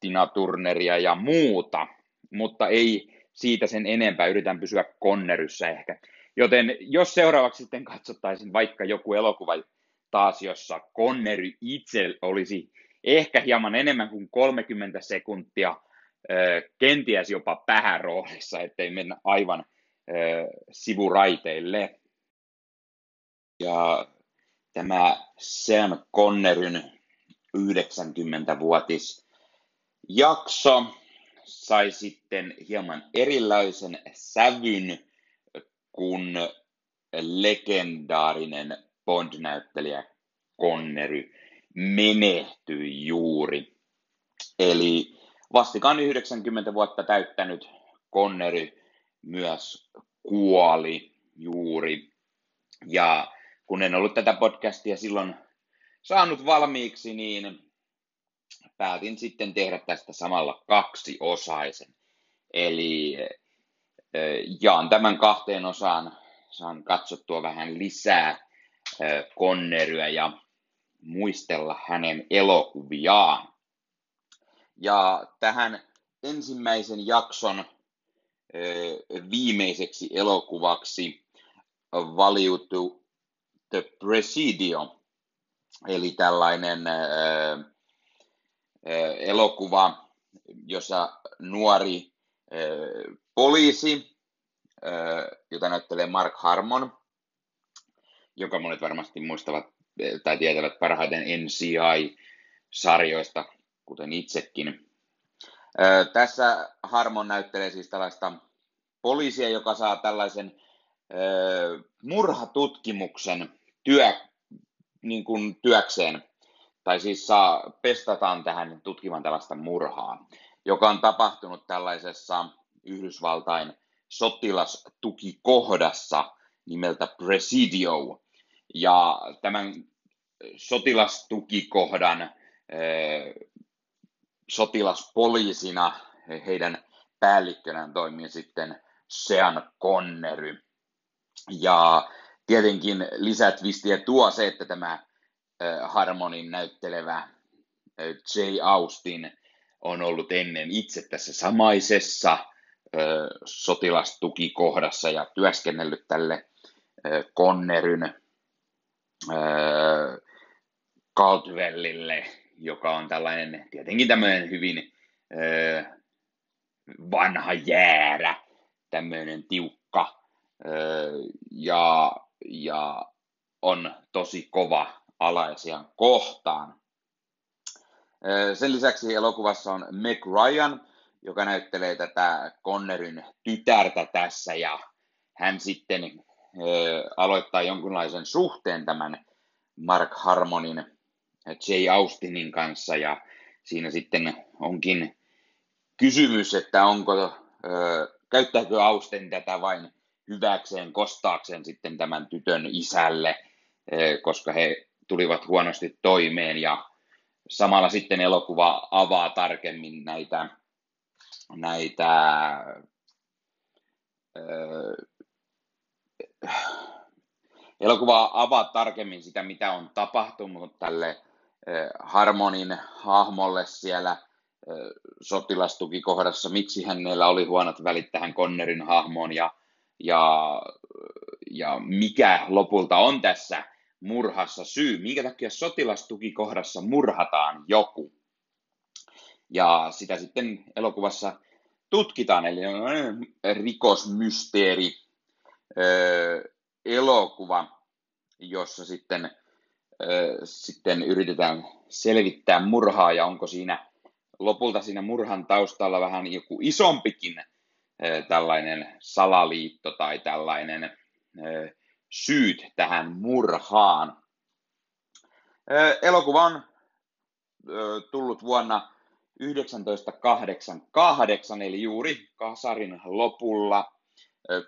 Tina Turneria ja muuta, mutta ei siitä sen enempää, yritän pysyä Conneryssä ehkä. Joten jos seuraavaksi sitten katsottaisiin vaikka joku elokuva taas, jossa Connery itse olisi ehkä hieman enemmän kuin 30 sekuntia kenties jopa pääroolissa, ettei mennä aivan sivuraiteille. Ja tämä Sean Conneryn 90-vuotis jakso sai sitten hieman erilaisen sävyn, kun legendaarinen Bond-näyttelijä Connery menehtyi juuri. Eli vastikään 90 vuotta täyttänyt Conneri myös kuoli juuri. Ja kun en ollut tätä podcastia silloin saanut valmiiksi, niin päätin sitten tehdä tästä samalla kaksi osaisen. Eli jaan tämän kahteen osaan, saan katsottua vähän lisää Conneryä ja muistella hänen elokuviaan. Ja tähän ensimmäisen jakson viimeiseksi elokuvaksi valiutui The Presidio, eli tällainen elokuva, jossa nuori poliisi, jota näyttelee Mark Harmon, joka monet varmasti muistavat tai tietävät parhaiten NCI-sarjoista, kuten itsekin. Tässä Harmon näyttelee siis tällaista poliisia, joka saa tällaisen murhatutkimuksen työ, niin kuin työkseen, tai siis saa, pestataan tähän tutkimaan tällaista murhaa, joka on tapahtunut tällaisessa Yhdysvaltain sotilastukikohdassa nimeltä Presidio. Ja tämän sotilastukikohdan sotilaspoliisina heidän päällikkönään toimii sitten Sean Connery. Ja tietenkin lisätvistiä tuo se, että tämä Harmonin näyttelevä J. Austin on ollut ennen itse tässä samaisessa sotilastukikohdassa ja työskennellyt tälle Conneryn Caldwellille, joka on tällainen tietenkin tämmöinen hyvin vanha jäärä, tämmöinen tiukka ja, ja on tosi kova alaisia kohtaan. Sen lisäksi elokuvassa on Meg Ryan, joka näyttelee tätä Connerin tytärtä tässä ja hän sitten aloittaa jonkunlaisen suhteen tämän Mark Harmonin J. Austinin kanssa ja siinä sitten onkin kysymys, että onko, käyttääkö Austin tätä vain hyväkseen, kostaakseen sitten tämän tytön isälle, koska he tulivat huonosti toimeen. Ja samalla sitten elokuva avaa tarkemmin näitä, näitä elokuva avaa tarkemmin sitä, mitä on tapahtunut tälle Harmonin hahmolle siellä sotilastukikohdassa, miksi hänellä oli huonot välit tähän Connerin hahmoon ja, ja, ja mikä lopulta on tässä murhassa syy, minkä takia sotilastukikohdassa murhataan joku. Ja sitä sitten elokuvassa tutkitaan, eli on rikosmysteeri elokuva, jossa sitten, sitten yritetään selvittää murhaa ja onko siinä lopulta siinä murhan taustalla vähän joku isompikin tällainen salaliitto tai tällainen syyt tähän murhaan. Elokuva on tullut vuonna 1988, eli juuri kasarin lopulla.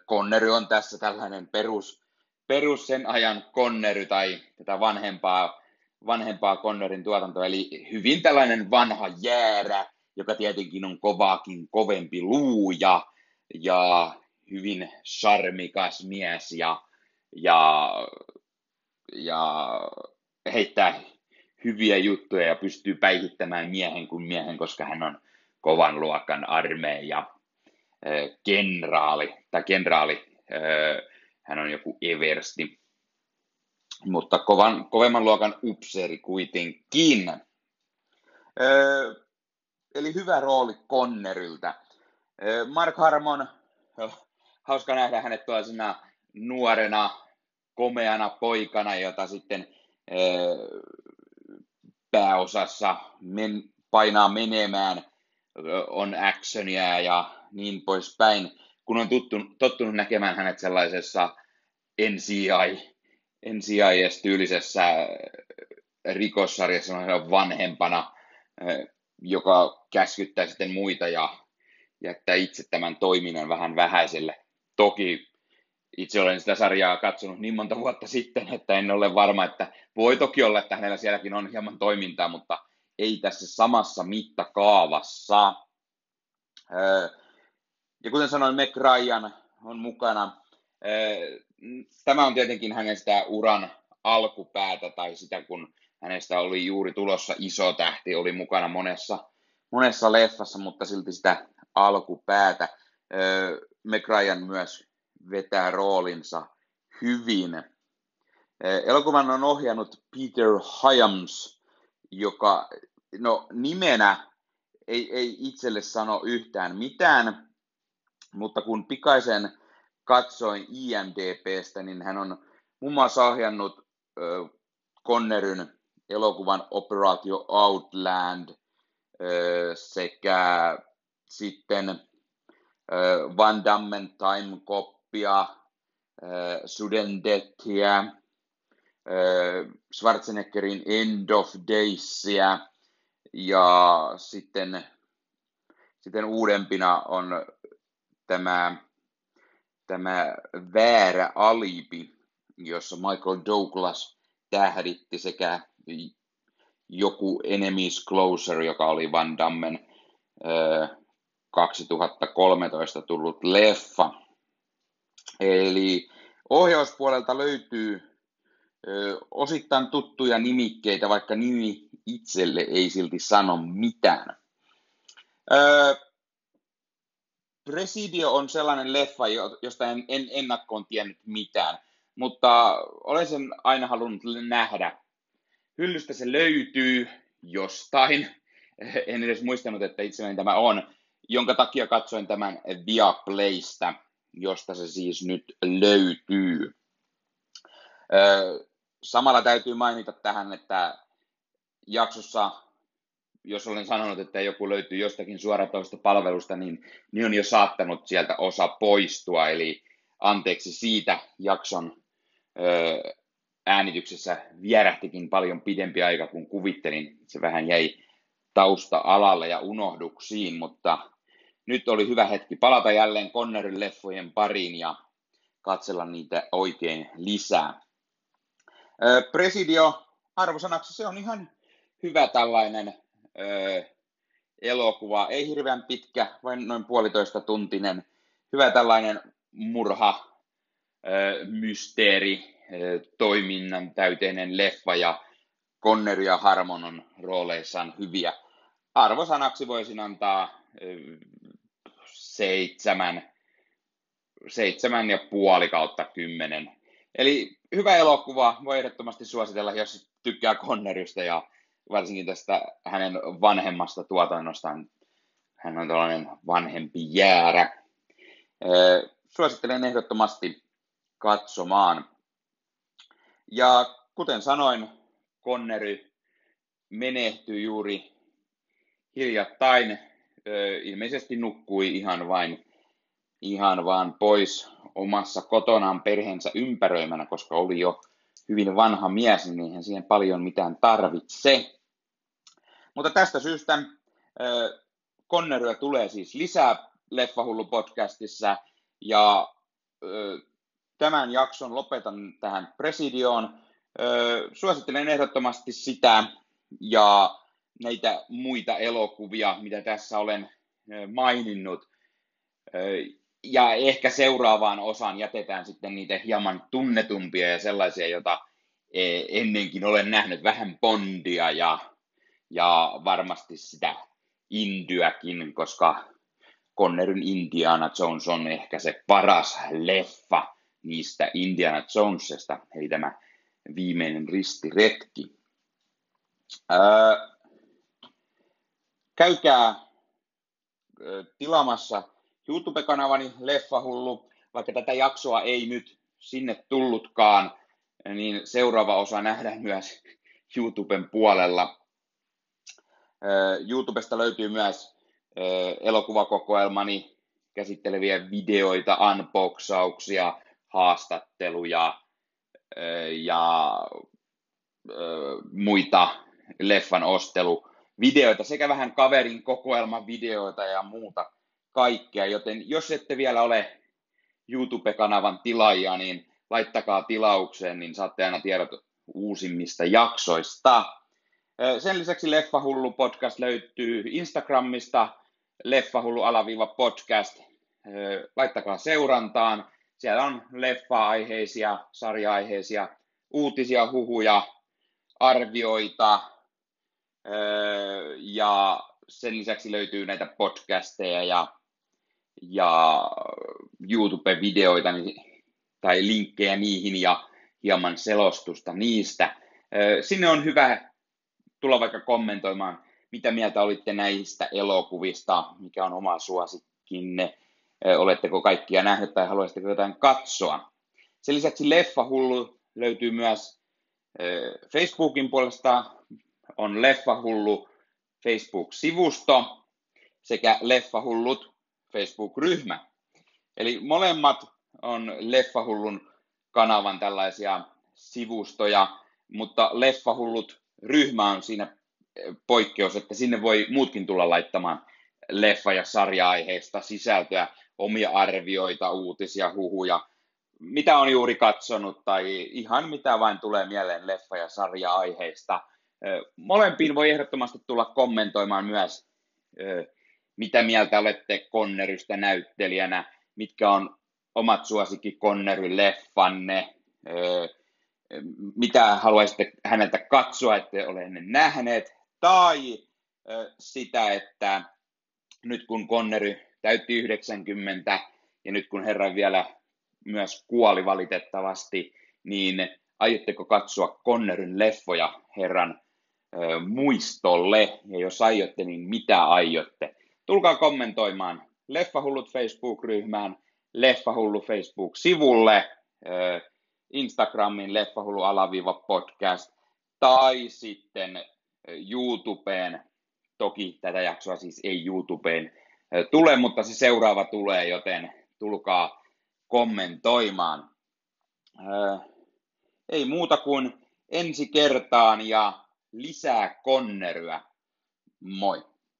Connery on tässä tällainen perus, perus sen ajan Connery tai tätä vanhempaa, vanhempaa Connerin tuotantoa, eli hyvin tällainen vanha jäärä, joka tietenkin on kovaakin kovempi luuja ja hyvin charmikas mies ja ja, ja heittää hyviä juttuja ja pystyy päihittämään miehen kuin miehen, koska hän on kovan luokan armeija kenraali, tai kenraali, hän on joku eversti, mutta kovan, kovemman luokan upseeri kuitenkin. Eli hyvä rooli Conneryltä. Mark Harmon, hauska nähdä hänet tuollaisena nuorena, komeana poikana, jota sitten pääosassa men, painaa menemään, on actionia ja niin poispäin, kun on tottunut, tottunut näkemään hänet sellaisessa NCI, NCIS-tyylisessä rikossarjassa vanhempana joka käskyttää sitten muita ja jättää itse tämän toiminnan vähän vähäiselle. Toki itse olen sitä sarjaa katsonut niin monta vuotta sitten, että en ole varma, että voi toki olla, että hänellä sielläkin on hieman toimintaa, mutta ei tässä samassa mittakaavassa. Ja kuten sanoin, Meg Ryan on mukana. Tämä on tietenkin hänen sitä uran alkupäätä tai sitä, kun hänestä oli juuri tulossa iso tähti, oli mukana monessa, monessa leffassa, mutta silti sitä alkupäätä. Meg Ryan myös vetää roolinsa hyvin. Elokuvan on ohjannut Peter Hyams, joka no, nimenä ei, ei itselle sano yhtään mitään, mutta kun pikaisen katsoin IMDBstä, niin hän on muun muassa ohjannut Conneryn elokuvan Operaatio Outland sekä sitten Van Dammen Time Coppia, äh, Sudendettiä, Schwarzeneggerin End of Daysia ja sitten, sitten uudempina on tämä, tämä väärä alibi, jossa Michael Douglas tähditti sekä joku Enemies Closer, joka oli Van Dammen 2013 tullut leffa. Eli ohjauspuolelta löytyy ö, osittain tuttuja nimikkeitä, vaikka nimi itselle ei silti sano mitään. Ö, Presidio on sellainen leffa, josta en, en ennakkoon tiennyt mitään, mutta olen sen aina halunnut nähdä. Hyllystä se löytyy jostain, en edes muistanut, että itselläni tämä on, jonka takia katsoin tämän Viaplaysta, josta se siis nyt löytyy. Samalla täytyy mainita tähän, että jaksossa jos olen sanonut, että joku löytyy jostakin suoratoista palvelusta, niin, niin on jo saattanut sieltä osa poistua. Eli anteeksi siitä jakson äänityksessä vierähtikin paljon pidempi aika kuin kuvittelin. Se vähän jäi tausta-alalle ja unohduksiin, mutta nyt oli hyvä hetki palata jälleen Connerin leffojen pariin ja katsella niitä oikein lisää. Presidio arvosanaksi se on ihan hyvä tällainen elokuva. Ei hirveän pitkä, vain noin puolitoista tuntinen. Hyvä tällainen murha, mysteeri, toiminnan täyteinen leffa ja Connery ja Harmon on rooleissaan hyviä. Arvosanaksi voisin antaa seitsemän, seitsemän ja puoli kautta kymmenen. Eli hyvä elokuva, voi ehdottomasti suositella, jos tykkää Connerystä ja varsinkin tästä hänen vanhemmasta tuotannostaan. Hän on tällainen vanhempi jäärä. Suosittelen ehdottomasti katsomaan. Ja kuten sanoin, Konneri menehtyi juuri hiljattain. Ilmeisesti nukkui ihan vain ihan vaan pois omassa kotonaan perheensä ympäröimänä, koska oli jo hyvin vanha mies, niin eihän siihen paljon mitään tarvitse. Mutta tästä syystä Conneryä tulee siis lisää Leffahullu podcastissa ja tämän jakson lopetan tähän Presidioon. Suosittelen ehdottomasti sitä ja näitä muita elokuvia, mitä tässä olen maininnut. Ja ehkä seuraavaan osaan jätetään sitten niitä hieman tunnetumpia ja sellaisia, joita e, ennenkin olen nähnyt, vähän Bondia ja ja varmasti sitä Indyäkin, koska Connerin Indiana Jones on ehkä se paras leffa niistä Indiana Jonesista, eli tämä viimeinen ristiretki. Öö, käykää tilamassa YouTube-kanavani Leffahullu, vaikka tätä jaksoa ei nyt sinne tullutkaan, niin seuraava osa nähdään myös YouTuben puolella. YouTubesta löytyy myös elokuvakokoelmani käsitteleviä videoita, unboxauksia, haastatteluja ja muita leffan ostelu videoita sekä vähän kaverin kokoelman videoita ja muuta kaikkea, joten jos ette vielä ole YouTube-kanavan tilaajia, niin laittakaa tilaukseen, niin saatte aina tiedot uusimmista jaksoista. Sen lisäksi Leffahullu podcast löytyy Instagramista, Leffahullu alaviiva podcast. Laittakaa seurantaan. Siellä on leffa-aiheisia, sarja-aiheisia uutisia, huhuja, arvioita. Ja sen lisäksi löytyy näitä podcasteja ja, ja YouTube-videoita tai linkkejä niihin ja hieman selostusta niistä. Sinne on hyvä tulla vaikka kommentoimaan, mitä mieltä olitte näistä elokuvista, mikä on oma suosikkinne, oletteko kaikkia nähneet tai haluaisitteko jotain katsoa. Sen lisäksi Leffahullu löytyy myös Facebookin puolesta, on Leffahullu Facebook-sivusto sekä Leffahullut Facebook-ryhmä. Eli molemmat on Leffahullun kanavan tällaisia sivustoja, mutta Leffahullut ryhmä on siinä eh, poikkeus, että sinne voi muutkin tulla laittamaan leffa- ja sarja-aiheista sisältöä, omia arvioita, uutisia, huhuja, mitä on juuri katsonut tai ihan mitä vain tulee mieleen leffa- ja sarja-aiheista. Molempiin voi ehdottomasti tulla kommentoimaan myös, mitä mieltä olette Connerystä näyttelijänä, mitkä on omat suosikki Connery-leffanne, mitä haluaisitte häneltä katsoa, ette ole ennen nähneet, tai sitä, että nyt kun Connery täytti 90 ja nyt kun herra vielä myös kuoli valitettavasti, niin aiotteko katsoa Conneryn leffoja herran muistolle, ja jos aiotte, niin mitä aiotte? Tulkaa kommentoimaan Leffahullut Facebook-ryhmään, Leffahullu Facebook-sivulle, Instagramin leffahullu alaviiva podcast tai sitten YouTubeen. Toki tätä jaksoa siis ei YouTubeen tule, mutta se seuraava tulee, joten tulkaa kommentoimaan. Ei muuta kuin ensi kertaan ja lisää konneryä. Moi!